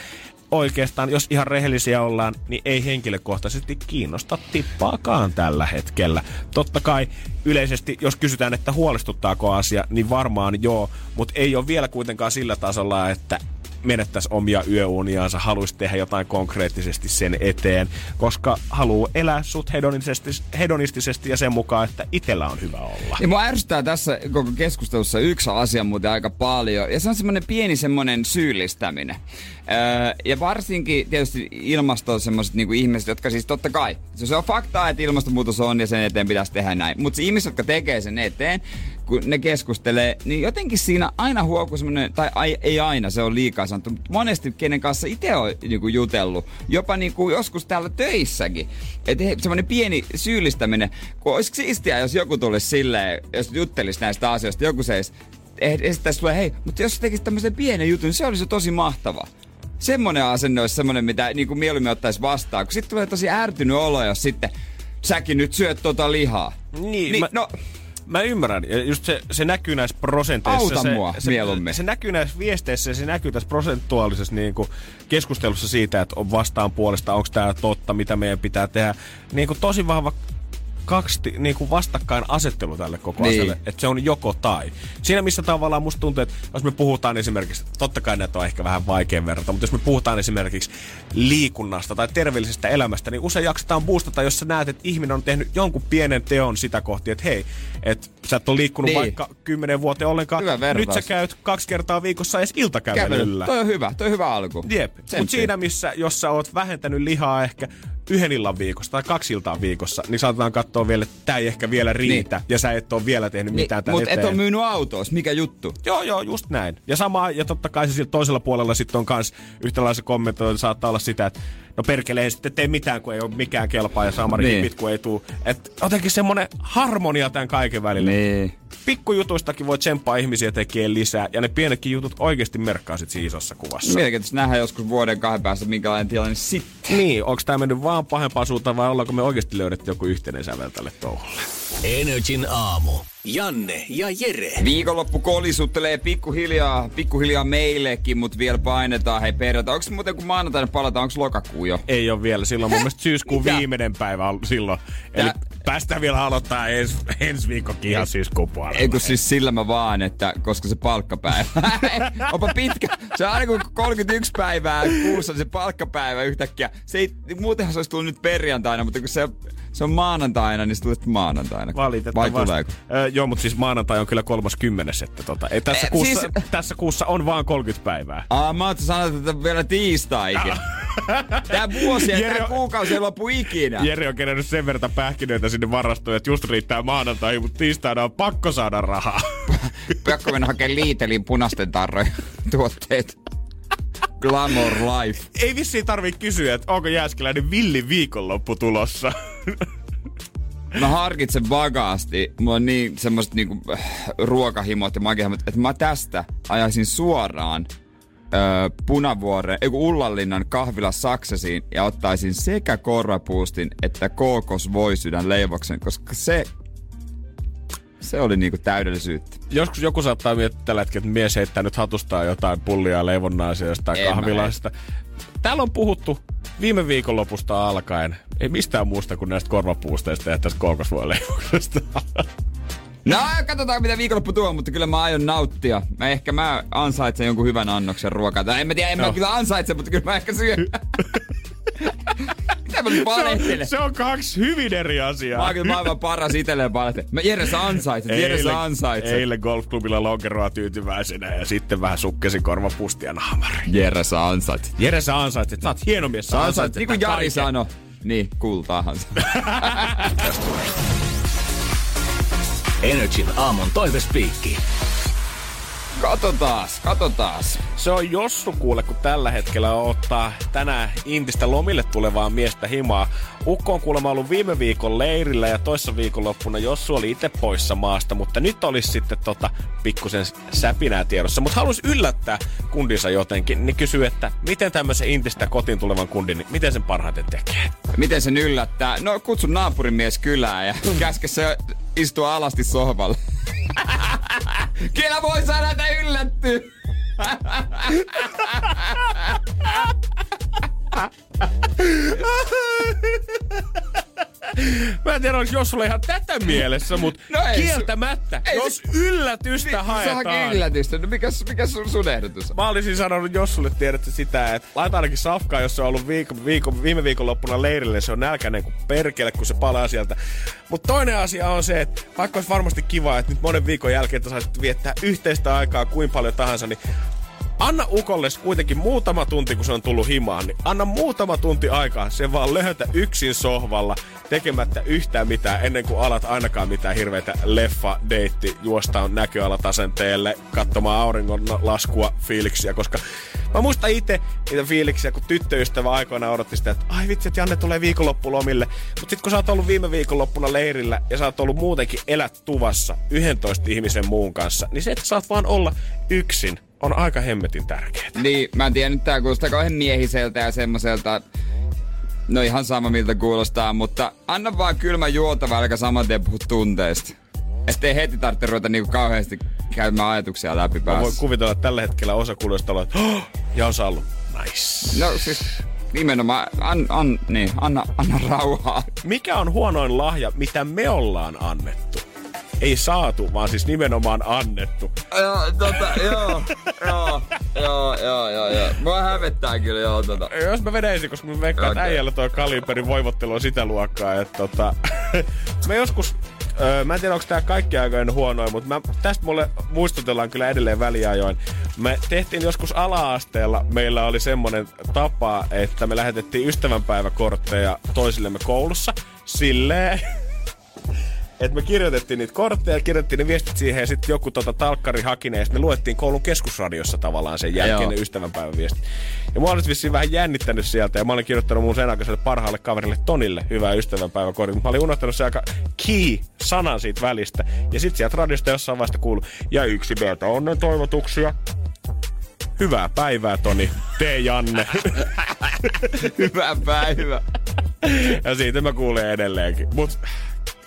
oikeastaan, jos ihan rehellisiä ollaan, niin ei henkilökohtaisesti kiinnosta tippaakaan tällä hetkellä. Totta kai yleisesti, jos kysytään, että huolestuttaako asia, niin varmaan joo, mutta ei ole vielä kuitenkaan sillä tasolla, että menettäisi omia yöuniaansa, haluaisi tehdä jotain konkreettisesti sen eteen, koska haluaa elää sut hedonisesti, hedonistisesti ja sen mukaan, että itellä on hyvä olla. Ja mua ärsyttää tässä koko keskustelussa yksi asia muuten aika paljon, ja se on semmoinen pieni semmoinen syyllistäminen. Öö, ja varsinkin tietysti ilmasto on semmoiset niinku ihmiset, jotka siis totta kai, se on faktaa, että ilmastonmuutos on ja sen eteen pitäisi tehdä näin. Mutta ihmiset, jotka tekee sen eteen, kun ne keskustelee, niin jotenkin siinä aina huokuu semmoinen, tai ai, ei aina, se on liikaa sanottu, mutta monesti kenen kanssa itse on niinku jutellut, jopa niinku joskus täällä töissäkin. Että semmoinen pieni syyllistäminen, kun olisi siistiä, jos joku tulisi silleen, jos juttelisi näistä asioista, joku seis, esittäisi sulle, hei, mutta jos tekisit tämmöisen pienen jutun, niin se olisi tosi mahtava. Semmoinen asenne olisi semmoinen, mitä niin kuin mieluummin ottaisi vastaan, kun sitten tulee tosi ärtynyt olo, jos sitten säkin nyt syöt tota lihaa. Niin, niin mä- no, Mä ymmärrän. Ja just se, se näkyy näissä prosenteissa. Auta se, mua se, mieluummin. Se näkyy näissä viesteissä ja se näkyy tässä prosentuaalisessa niin kuin, keskustelussa siitä, että on vastaan puolesta, onko tämä totta, mitä meidän pitää tehdä. Niin kuin, tosi vahva kaksi niin kuin vastakkain asettelu tälle koko Niin. asialle, että se on joko tai. Siinä missä tavallaan musta tuntuu, että jos me puhutaan esimerkiksi, totta kai näitä on ehkä vähän vaikea verrata, mutta jos me puhutaan esimerkiksi liikunnasta tai terveellisestä elämästä, niin usein jaksetaan boostata, jos sä näet, että ihminen on tehnyt jonkun pienen teon sitä kohti, että hei, että sä et ole liikkunut Niin. vaikka kymmenen vuoteen ollenkaan. Nyt sä käyt kaksi kertaa viikossa edes kävely. iltakävelyllä. Toi on hyvä, toi on hyvä alku. Jep, mutta siinä missä, jos sä oot vähentänyt lihaa ehkä yhden illan viikossa tai kaksi iltaa viikossa, niin saatetaan katsoa vielä, että tämä ei ehkä vielä riitä niin. ja sä et ole vielä tehnyt Niin, mitään tämän mutta et ole myynyt autoos, mikä juttu? Joo, joo, just näin. Ja sama, ja totta kai se toisella puolella sitten on kans yhtälaisen kommentoida, saattaa olla sitä, että no perkele ei sitten tee mitään, kun ei ole mikään kelpaa ja samari Niin. niin. kun ei tuu. Et jotenkin semmonen harmonia tämän kaiken välillä. Niin. Pikkujutuistakin voi tsemppaa ihmisiä tekemään lisää, ja ne pienetkin jutut oikeasti merkkaa sit siinä isossa kuvassa. Mielenkiintoista nähdään joskus vuoden kahden päästä, minkälainen tilanne sitten. Niin, onko tämä mennyt vaan pahempaan suuntaan vai ollaanko me oikeasti löydetty joku yhteinen sävel tälle touhulle? Energin aamu. Janne ja Jere. Viikonloppu kolisuttelee pikkuhiljaa, pikkuhiljaa meillekin, mutta vielä painetaan. Hei perjantai, onko muuten kun maanantaina palataan, onko lokakuu jo? Ei ole vielä. Silloin mun mielestä syyskuun Mitä? viimeinen päivä on silloin. Eli Tää- päästään vielä aloittaa ens, ensi viikkokin ihan syyskuun puolella. Ei kun siis sillä mä vaan, että koska se palkkapäivä. [laughs] Onpa pitkä. Se on aina kun 31 päivää kuussa on se palkkapäivä yhtäkkiä. Se ei, muutenhan se olisi tullut nyt perjantaina, mutta kun se, se on maanantaina, niin se tulee maanantaina. Vai Valitettavasti. tuleeko? Öö, joo, mutta siis maanantai on kyllä 30. Että tota, ei, tässä, Eh, kuussa, siis- tässä kuussa on vaan 30 päivää. Aa, mä oon sanonut, että vielä tiistaikin. Tää vuosi ja Jere tää kuukausi ei lopu ikinä. Jere on kerännyt sen verran pähkinöitä sinne varastoon, että just riittää maanantai, mutta tiistaina on pakko saada rahaa. [laughs] Pakko mennä hakemaan liitelin punaisten tarrojen tuotteet. Glamour Life. Ei vissiin tarvii kysyä, että onko Jääskeläinen villi viikonloppu tulossa. Mä harkitsen vakaasti. Mulla on niin semmoset niinku äh, ruokahimot ja makihimot, että mä tästä ajaisin suoraan öö, Punavuoreen, ei Ullanlinnan kahvila Saksasiin ja ottaisin sekä korvapuustin että kookosvoisydän leivoksen, koska se se oli niinku täydellisyyttä. Joskus joku saattaa miettiä tällä hetkellä, että mies heittää nyt hatustaa jotain pullia leivonnaisia jostain En mä kahvilasta. Täällä on puhuttu viime viikonlopusta alkaen, ei mistään muusta kuin näistä korvapuusteista ja tästä kookosvoileivoksesta. [laughs] No, katsotaan mitä viikonloppu tuo, mutta kyllä mä aion nauttia. Mä ehkä mä ansaitsen jonkun hyvän annoksen ruokaa. Tai en mä tiedä, en mä No. kyllä ansaitse, mutta kyllä mä ehkä syön. [laughs] mä nyt se, valehtelen? on, se on kaksi hyvin eri asiaa. Mä oon kyllä maailman paras itselleen valehtelen. Mä Jere sä ansaitset, Jere sä ansaitset. eilen golfklubilla lonkeroa tyytyväisenä ja sitten vähän sukkesi korvapustia naamariin. Jere sä ansaitset. Jere sä ansaitset, sä oot hieno mies, sä Sä ansaitset niin kuin Jari kaiken. sanoi. Niin, kultaahan se. [laughs] Energin aamun toivespiikki. Katotaas, katotaas. Se on Jossu kuule, kun tällä hetkellä ottaa tänään Intistä lomille tulevaa miestä himaa. Ukko on kuulemma ollut viime viikon leirillä ja toissa viikonloppuna Jossu oli itse poissa maasta, mutta nyt olisi sitten tota pikkusen säpinää tiedossa. Mutta halusi yllättää kundinsa jotenkin, niin kysyy, että miten tämmöisen Intistä kotiin tulevan kundin, niin miten sen parhaiten tekee? Miten sen yllättää? No kutsun naapurimies kylään ja käske se istua alasti sohvalle. [laughs] Kyllä voi saada, että yllättyy. [laughs] Mä en tiedä, onko Jossulla ihan tätä mielessä, mutta No ei kieltämättä, ei jos yllätystä Se haetaan. yllätystä. No mikä, mikä sun, sun ehdotus on? Mä olisin sanonut Jossulle, tiedätte sitä, että laita ainakin safkaa, jos se on ollut viikko, viikko, viime viikonloppuna leirille, se on nälkäinen kuin perkele, kun se palaa sieltä. Mutta toinen asia on se, että vaikka olisi varmasti kiva, että nyt monen viikon jälkeen että saisit viettää yhteistä aikaa kuin paljon tahansa, niin Anna Ukolle kuitenkin muutama tunti, kun se on tullut himaan, niin anna muutama tunti aikaa se vaan löhötä yksin sohvalla, tekemättä yhtään mitään, ennen kuin alat ainakaan mitään hirveitä leffa, deitti, juostaan näköalatasenteelle, katsomaan auringon laskua fiiliksiä, koska mä muistan itse niitä fiiliksiä, kun tyttöystävä aikoina odotti sitä, että ai vitsi, että Janne tulee viikonloppulomille. Mutta sitten kun sä oot ollut viime viikonloppuna leirillä ja sä oot ollut muutenkin elät tuvassa 11 ihmisen muun kanssa, niin se, että saat vaan olla yksin, on aika hemmetin tärkeää. Niin, mä en tiedä, nyt tää kuulostaa kauhean miehiseltä ja semmoiselta... No ihan sama miltä kuulostaa, mutta anna vaan kylmä juotava, älkä saman tien puhu tunteista. Ettei heti tarvitse ruveta niinku kauheasti käymään ajatuksia läpi Mä voin päässä. kuvitella, että tällä hetkellä osa kuulijoista on, että oh, ja on Sallu. Nice. No siis nimenomaan, an, an, niin, anna, anna rauhaa. Mikä on huonoin lahja, mitä me ollaan annettu? Ei saatu, vaan siis nimenomaan annettu. Joo, tota, joo, joo, joo, joo, joo, joo. Mua hävettää kyllä, joo, tota. Jos mä vedän ensin, koska mä veikkaan, että Okei. äijällä toi kaliberin voivottelu on sitä luokkaa, että tota, [laughs] mä joskus, öö, mä en tiedä onko tää kaikki aikojen huonoin, mutta mä, tästä mulle muistutellaan kyllä edelleen väliajoin. Me tehtiin joskus ala-asteella, meillä oli semmonen tapa, että me lähetettiin ystävänpäiväkortteja toisillemme koulussa silleen, [laughs] että me kirjoitettiin niitä kortteja, kirjoitettiin ne viestit siihen ja sitten joku tota, talkkari haki ne ja sitten me luettiin koulun keskusradiossa tavallaan sen jälkeen Joo. ne ystävänpäivän viestit. Ja mua olisi vissiin vähän jännittänyt sieltä ja mä olin kirjoittanut mun sen aikaiselle parhaalle kaverille Tonille hyvää ystävänpäiväkortin. Mä olin unohtanut se aika key-sanan siitä välistä. Ja sitten sieltä radiosta jossain vaiheessa kuului, ja yksi beta onnen toivotuksia. Hyvää päivää, Toni. Tee Janne. [laughs] Hyvä päivä. ja siitä mä kuulen edelleenkin. Mut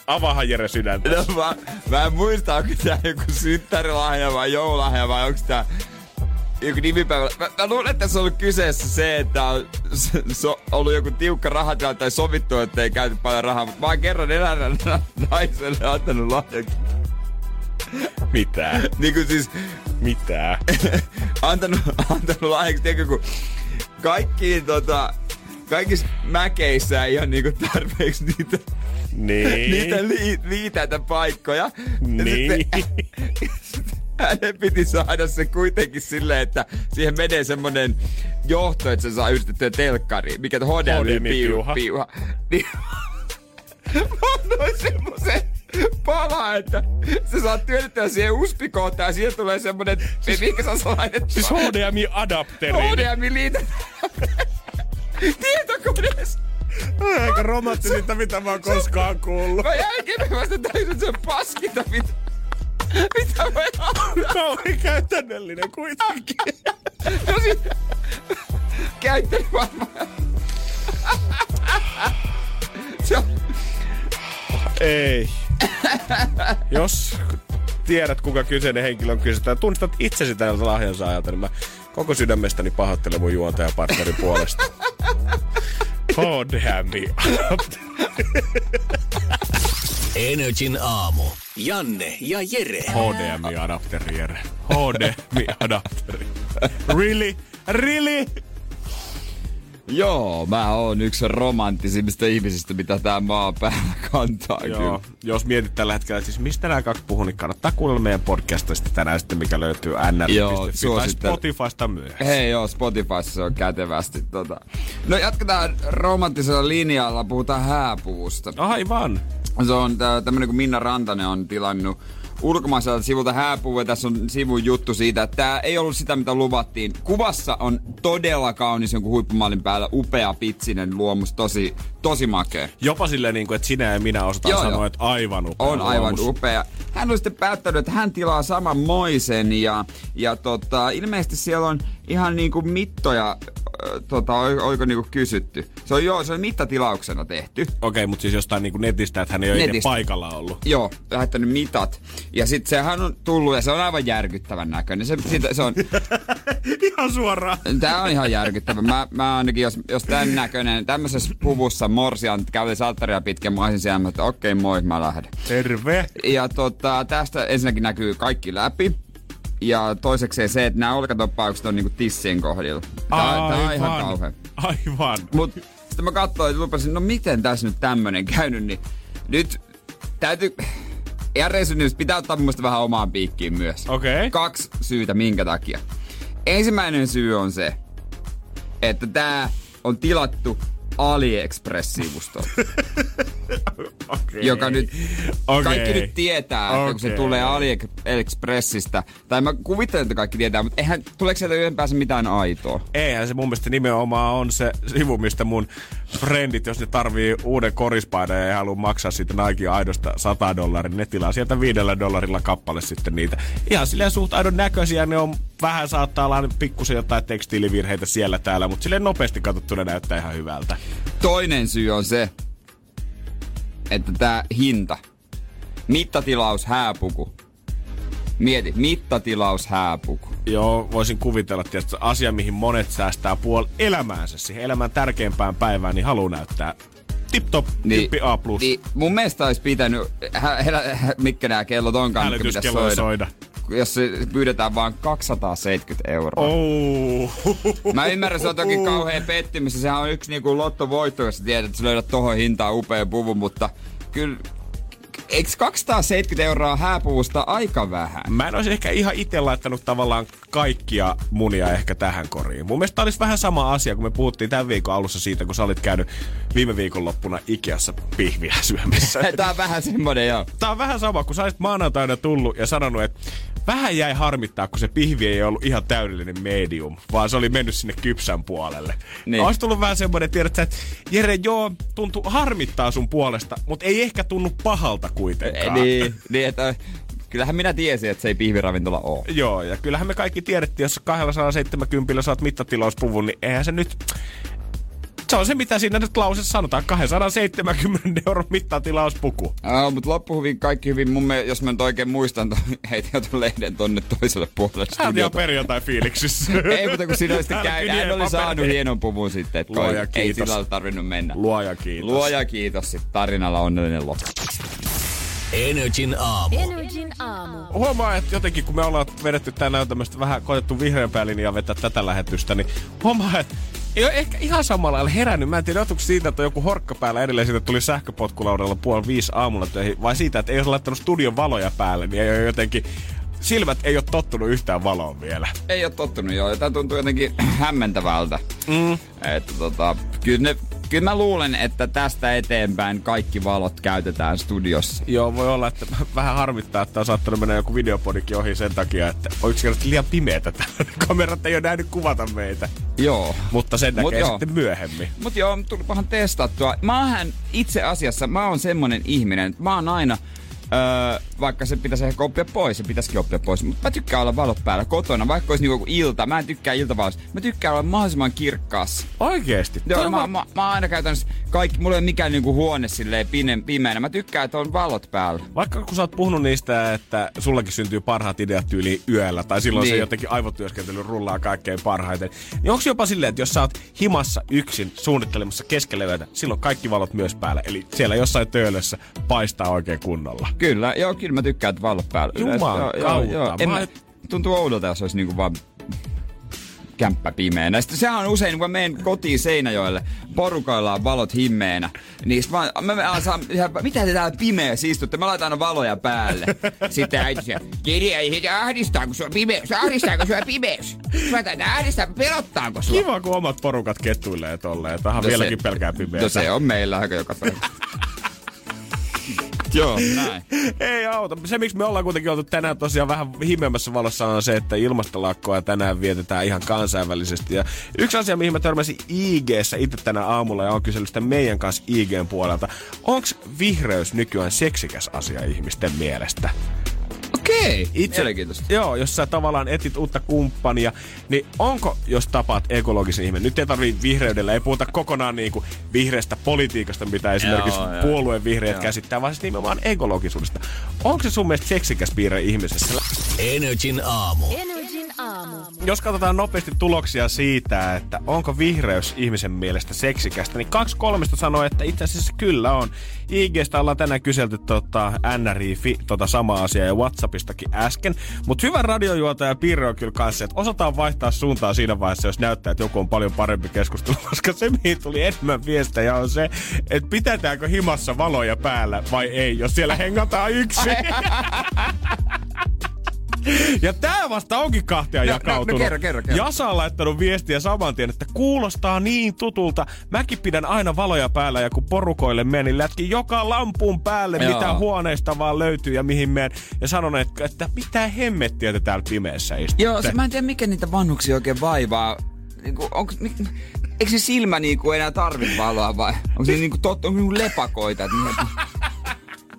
avaahan Jere sydäntä. No, mä, mä en muista, onko tää joku synttärilahja vai joululahja vai onko tää joku nimipäivä. Mä, mä luulen, että se on ollut kyseessä se, että on so, ollut joku tiukka rahatilanne tai sovittu, että ei käyty paljon rahaa. Mutta mä oon kerran eläinä naiselle antanut lahjaksi. Mitä? Niin kuin siis Mitä? [laughs] antanut, antanut lahjaksi, tiedätkö, kun kaikkiin tota, kaikissa mäkeissä ei ole niinku tarpeeksi niitä, Niin. niitä li, liitäitä paikkoja. Ja Niin. sitten [laughs] hänen piti saada se kuitenkin silleen, että siihen menee semmonen johto, että se saa yhdistettyä telkkariin, mikä on HDMI-piuha. HDMI-piuha. Niin, [laughs] mä annoin semmosen pala, että sä saat työnnettyä siihen USB-kohtaan ja siihen tulee semmonen, mikä sä saa laitettua. Siis HDMI-adapteri. HDMI-liitä [laughs] tietokoneessa. Aika romanttisinta, mitä mä oon koskaan kuullut. Mä jälkeen vasta täysin sen paskinta, mitä, mitä mä Kauhean käytännöllinen kuitenkin. No sit, käyttänyt varmaan. Se on, Ei. Jos tiedät, kuka kyseinen henkilö on kyseessä, tai tunnistat itsesi tältä lahjansaajalta, niin mä koko sydämestäni pahoittelen mun juontajapartnerin puolesta. HDMI. Energin aamu. Janne ja Jere. HDMI-adapteri, Jere. HDMI-adapteri. Really? Really? Joo, mä oon yksi romanttisimmista ihmisistä, mitä tää maa päällä kantaa Joo, kyllä. jos mietit tällä hetkellä, siis mistä nämä kaksi puhuu, niin kannattaa kuunnella meidän podcastista tänään sitten, mikä löytyy nr.fi tai. Spotifysta myös. Hei joo, Spotifyssa se on kätevästi. Tota. No jatketaan romanttisella linjalla, puhutaan hääpuusta. Aivan. Se on tä- tämmönen kuin Minna Rantanen on tilannut ulkomaiselta sivulta hääpuu ja tässä on sivun juttu siitä, että tämä ei ollut sitä, mitä luvattiin. Kuvassa on todella kaunis jonkun huippumallin päällä, upea pitsinen luomus, tosi, tosi makea. Jopa silleen, niin kuin, että sinä ja minä osataan Joo, sanoa, joo. että aivan upea On aivan upea. Hän on sitten päättänyt, että hän tilaa saman moisen ja, ja tota, ilmeisesti siellä on ihan niinku mittoja, ö, tota, oi- oiko niinku kysytty. Se on joo, se on mittatilauksena tehty. Okei, mutta siis jostain niin kuin netistä, että hän ei ole itse paikalla ollut. Joo, lähettänyt mitat. Ja sitten sehän on tullut ja se on aivan järkyttävän näköinen. Se, siitä, se on, [laughs] Ihan suoraan. tää on ihan järkyttävä. Mä, mä ainakin, jos, jos tämän näköinen, tämmöisessä puvussa morsian käveli salttaria pitkin, mä olisin siellä, että okei moi, mä lähden. Terve. Ja tota, tästä ensinnäkin näkyy kaikki läpi. Ja toisekseen se, että nämä olkatoppaukset on niinku tissien kohdilla. Tää, tää on ihan Aivan. kauhea. Aivan. Mut sitten mä katsoin ja lupasin, no miten tässä nyt tämmönen käynyt, niin nyt täytyy... Resynnyys pitää ottaa mun vähän omaan piikkiin myös. Okei. Okay. Kaksi syytä, minkä takia. Ensimmäinen syy on se, että tää on tilattu AliExpress-sivustolta. [laughs] Okay. joka nyt Okei. kaikki nyt tietää, että kun se tulee AliExpressistä, tai mä kuvittelen, että kaikki tietää, mutta eihän, tuleeko sieltä ylipäänsä mitään aitoa? Eihän se mun mielestä nimenomaan on se sivu, mistä mun frendit, jos ne tarvii uuden korispaidan ja ei halua maksaa siitä Nike aidosta 100 dollaria, niin ne tilaa sieltä viidellä dollarilla kappale sitten niitä. Ihan silleen suht aidon näköisiä, ne on vähän saattaa olla pikkusen jotain tekstiilivirheitä siellä täällä, mutta silleen nopeasti katsottuna näyttää ihan hyvältä. Toinen syy on se, että tää hinta. Mittatilaus hääpuku. Mieti, mittatilaus hääpuku. Joo, voisin kuvitella, että asia, mihin monet säästää puol elämäänsä, siihen elämän tärkeimpään päivään, niin haluaa näyttää tip-top, Niin, niin, A+. niin mun mielestä olisi pitänyt, hä, hä, hä, mitkä nämä kellot onkaan, mitkä pitäisi Hälytyskello soida. soida. Jos se pyydetään vaan 270 euroa. Oh. Mä ymmärrän, se on toki kauhean pettymys. Sehän on yksi niinku lottovoitto, jos tiedät, että sä löydät tohon hintaan upea puvun, mutta kyllä Eikö 270 euroa hääpuusta aika vähän? Mä en olisi ehkä ihan itse laittanut tavallaan kaikkia munia ehkä tähän koriin. Mun mielestä olisi vähän sama asia, kun me puhuttiin tämän viikon alussa siitä, kun sä olit käynyt viime viikonloppuna Ikeassa pihviä [laughs] syömässä. [laughs] Tää on vähän semmonen joo. Tää on vähän sama, kun sä olisit maanantaina tullut ja sanonut, että vähän jäi harmittaa, kun se pihvi ei ollut ihan täydellinen medium, vaan se oli mennyt sinne kypsän puolelle. Niin. Olisi tullut vähän semmoinen, tiedät sä, että Jere, joo, tuntuu harmittaa sun puolesta, mutta ei ehkä tunnu pahalta kuitenkaan. Niin, niin että kyllähän minä tiesin, että se ei pihviravintola oo. Joo, ja kyllähän me kaikki tiedettiin, jos 270 saat mittatilauspuvun, niin eihän se nyt... Se on se, mitä siinä nyt lausessa sanotaan. 270 euron mittatilauspuku. Ah, mutta loppu hyvin, kaikki hyvin. Mun mielestä, jos mä nyt oikein muistan, to, [laughs] heitin jo ton lehden tonne toiselle puolelle Hän on perjantai fiiliksissä. [laughs] Ei, mutta kun siinä oli sitten käy, hän oli saanut hienon puvun sitten, että Luoja ei kiitos. sillä ole tarvinnut mennä. Luoja kiitos. Luoja kiitos, sitten tarinalla onnellinen loppu. Energin aamu. Energin aamu. Huomaa, että jotenkin kun me ollaan vedetty tänään tämmöistä vähän koetettu vihreämpää linjaa vetää tätä lähetystä, niin huomaa, että ei ole ehkä ihan samalla lailla herännyt. Mä en tiedä, johtuuko siitä, että on joku horkka päällä edelleen siitä, että tuli sähköpotkulaudella puoli viisi aamulla töihin, vai siitä, että ei ole laittanut studion valoja päälle, niin ei ole jotenkin silmät ei ole tottunut yhtään valoon vielä. Ei ole tottunut joo, ja tää tuntuu jotenkin [clears throat] hämmentävältä. Mm. Että tota, kyllä, ne, kyllä mä luulen, että tästä eteenpäin kaikki valot käytetään studiossa. Joo, voi olla, että [laughs] vähän harmittaa, että on saattanut mennä joku videopodikin ohi sen takia, että on yksinkertaisesti liian pimeätä täällä. [laughs] Kamerat ei ole nähnyt kuvata meitä. Joo. Mutta sen Mut näkee joo. sitten myöhemmin. Mut joo, tulipahan testattua. Mä oon itse asiassa, mä oon semmonen ihminen, että mä oon aina, öö, vaikka se pitäisi ehkä oppia pois, se pitäisikin oppia pois, mutta mä tykkään olla valot päällä kotona, vaikka olisi niinku ilta, mä en tykkää iltavalosta. Mä tykkään olla mahdollisimman kirkkaassa. Oikeesti? Joo, Toi mä, on- mä, mä, aina käytännössä kaikki, mulla ei ole mikään niinku huone silleen pimeänä. Mä tykkään, että on valot päällä. Vaikka kun sä oot puhunut niistä, että sullakin syntyy parhaat ideat tyyli yöllä, tai silloin niin. se jotenkin aivotyöskentely rullaa kaikkein parhaiten, niin onko jopa silleen, että jos sä oot himassa yksin suunnittelemassa keskellä yötä, silloin kaikki valot myös päällä, eli siellä jossain töölössä paistaa oikein kunnolla. Kyllä, joo, kyllä mä tykkään, että valot päällä. Juman Yleensä, kautta. En Mä- tuntuu oudolta, jos olisi niinku vaan kämppä pimeänä. Sitten sehän on usein, kun mä menen kotiin Seinäjoelle, porukoilla on valot himmeenä, niin mä, mä, mä saan, mitä te täällä pimeässä istutte? Mä laitan aina valoja päälle. Sitten äiti sanoo, kirja ei heitä ahdistaa, kun se on pimeys. Ahdistaako sua pimeys? Mä taitaa ahdistaa, pelottaako sua? Kiva, kun omat porukat kettuilee tolleen. Vähän No vieläkin se- pelkää pimeää. No se on meillä aika joka päivä. Joo, [laughs] näin. Ei auta. Se, miksi me ollaan kuitenkin oltu tänään tosiaan vähän himeämmässä valossa, on se, että ilmastolakkoa tänään vietetään ihan kansainvälisesti. Ja yksi asia, mihin mä törmäsin IG-ssä itse tänä aamulla ja on kysellyt sitä meidän kanssa IGn puolelta. Onko vihreys nykyään seksikäs asia ihmisten mielestä? Okei, mielenkiintoista. Joo, jos sä tavallaan etit uutta kumppania, niin onko, jos tapaat ekologisen ihmisen, nyt ei tarvii vihreydellä, ei puhuta kokonaan niin kuin vihreästä politiikasta, mitä esimerkiksi Joo, joo. puolueen vihreät Joo. käsittää, vaan siis nimenomaan ekologisuudesta. Onko se sun mielestä seksikäs piirre ihmisessä? Energin aamu. Energin aamu. Jos katsotaan nopeasti tuloksia siitä, että onko vihreys ihmisen mielestä seksikästä, niin kaksi kolmesta sanoo, että itse asiassa kyllä on. IGstä ollaan tänään kyselty tota, NRI, tota sama asia ja Whatsappistakin äsken. Mutta hyvä radiojuontaja piirre on kyllä kanssa, että osataan vaihtaa suuntaa siinä vaiheessa, jos näyttää, että joku on paljon parempi keskustelu, [laughs] koska se, mihin tuli enemmän viestejä, on se, että pidetäänkö himassa valoja päällä vai ei, jos siellä hengataan yksin. [laughs] Ja tää vasta onkin kahtia No, no, no, jakautunut. kerro, kerro, kerro. Jasa on laittanut viestiä saman tien, että kuulostaa niin tutulta. Mäkin pidän aina valoja päällä ja kun porukoille menen, niin lätkin joka lampun päälle, Joo. mitä huoneesta vaan löytyy ja mihin menen. Ja sanon, että, että mitä hemmettiä te täällä pimeässä istutte. Joo, se, mä en tiedä mikä niitä vanhuksia oikein vaivaa. Niinku, onko, mi, eikö se silmä niinku enää tarvi valoa vai onko se niinku, tot, onko niinku lepakoita? Et, niin,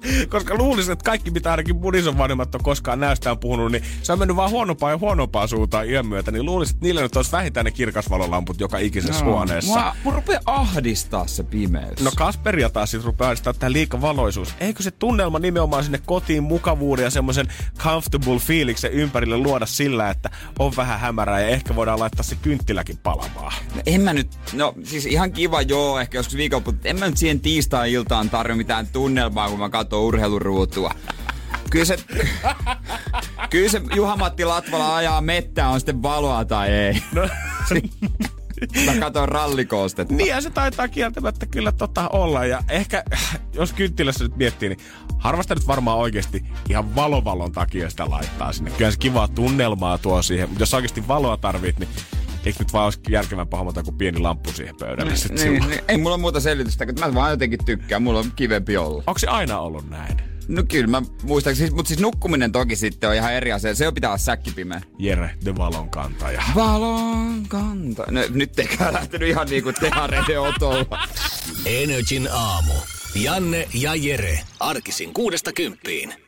[laughs] Koska luulisin, että kaikki mitä ainakin mun ison vanhemmat on koskaan näystään puhunut, niin se on mennyt vaan huonompaa ja huonompaa suuntaan iän myötä. Niin luulisin, että niillä nyt olisi vähintään ne kirkasvalolamput joka ikisessä huoneessa. Mua, rupeaa ahdistaa se pimeys. No Kasperia taas sit rupeaa ahdistaa tää liikavaloisuus. Eikö se tunnelma nimenomaan sinne kotiin mukavuuden ja semmoisen comfortable fiiliksen ympärille luoda sillä, että on vähän hämärää ja ehkä voidaan laittaa se kynttiläkin palamaan. No en mä nyt, no siis ihan kiva joo, ehkä joskus viikonloppu, en mä nyt siihen tiistai-iltaan tarvi mitään tunnelmaa, kun mä katson urheiluruutua. Kyllä se, kyllä se Juha-Matti Latvala ajaa mettää, on sitten valoa tai ei. No, Mä katson rallikoostetta. Niin ja se taitaa kieltämättä kyllä tota olla. Ja ehkä, jos kynttilässä nyt miettii, niin harvasta nyt varmaan oikeasti ihan valovalon takia sitä laittaa sinne. Kyllä se kivaa tunnelmaa tuo siihen. Mutta jos oikeasti valoa tarvit, niin eikö nyt vaan olisi järkevämpää hommata kuin pieni lamppu siihen pöydälle sit Niin, niin, ei mulla muuta selitystä, kun mä vaan jotenkin tykkään. Mulla on kivempi olla. Onko se aina ollut näin? No kyllä mä muistaakseni, mutta siis nukkuminen toki sitten on ihan eri asia. Se pitää olla säkkipimeä. Jere, the valon kantaja. Valon kanta. No, nyt eikä lähtenyt ihan niinku tehareiden otolla. Energin aamu. Janne ja Jere. Arkisin kuudesta kymppiin.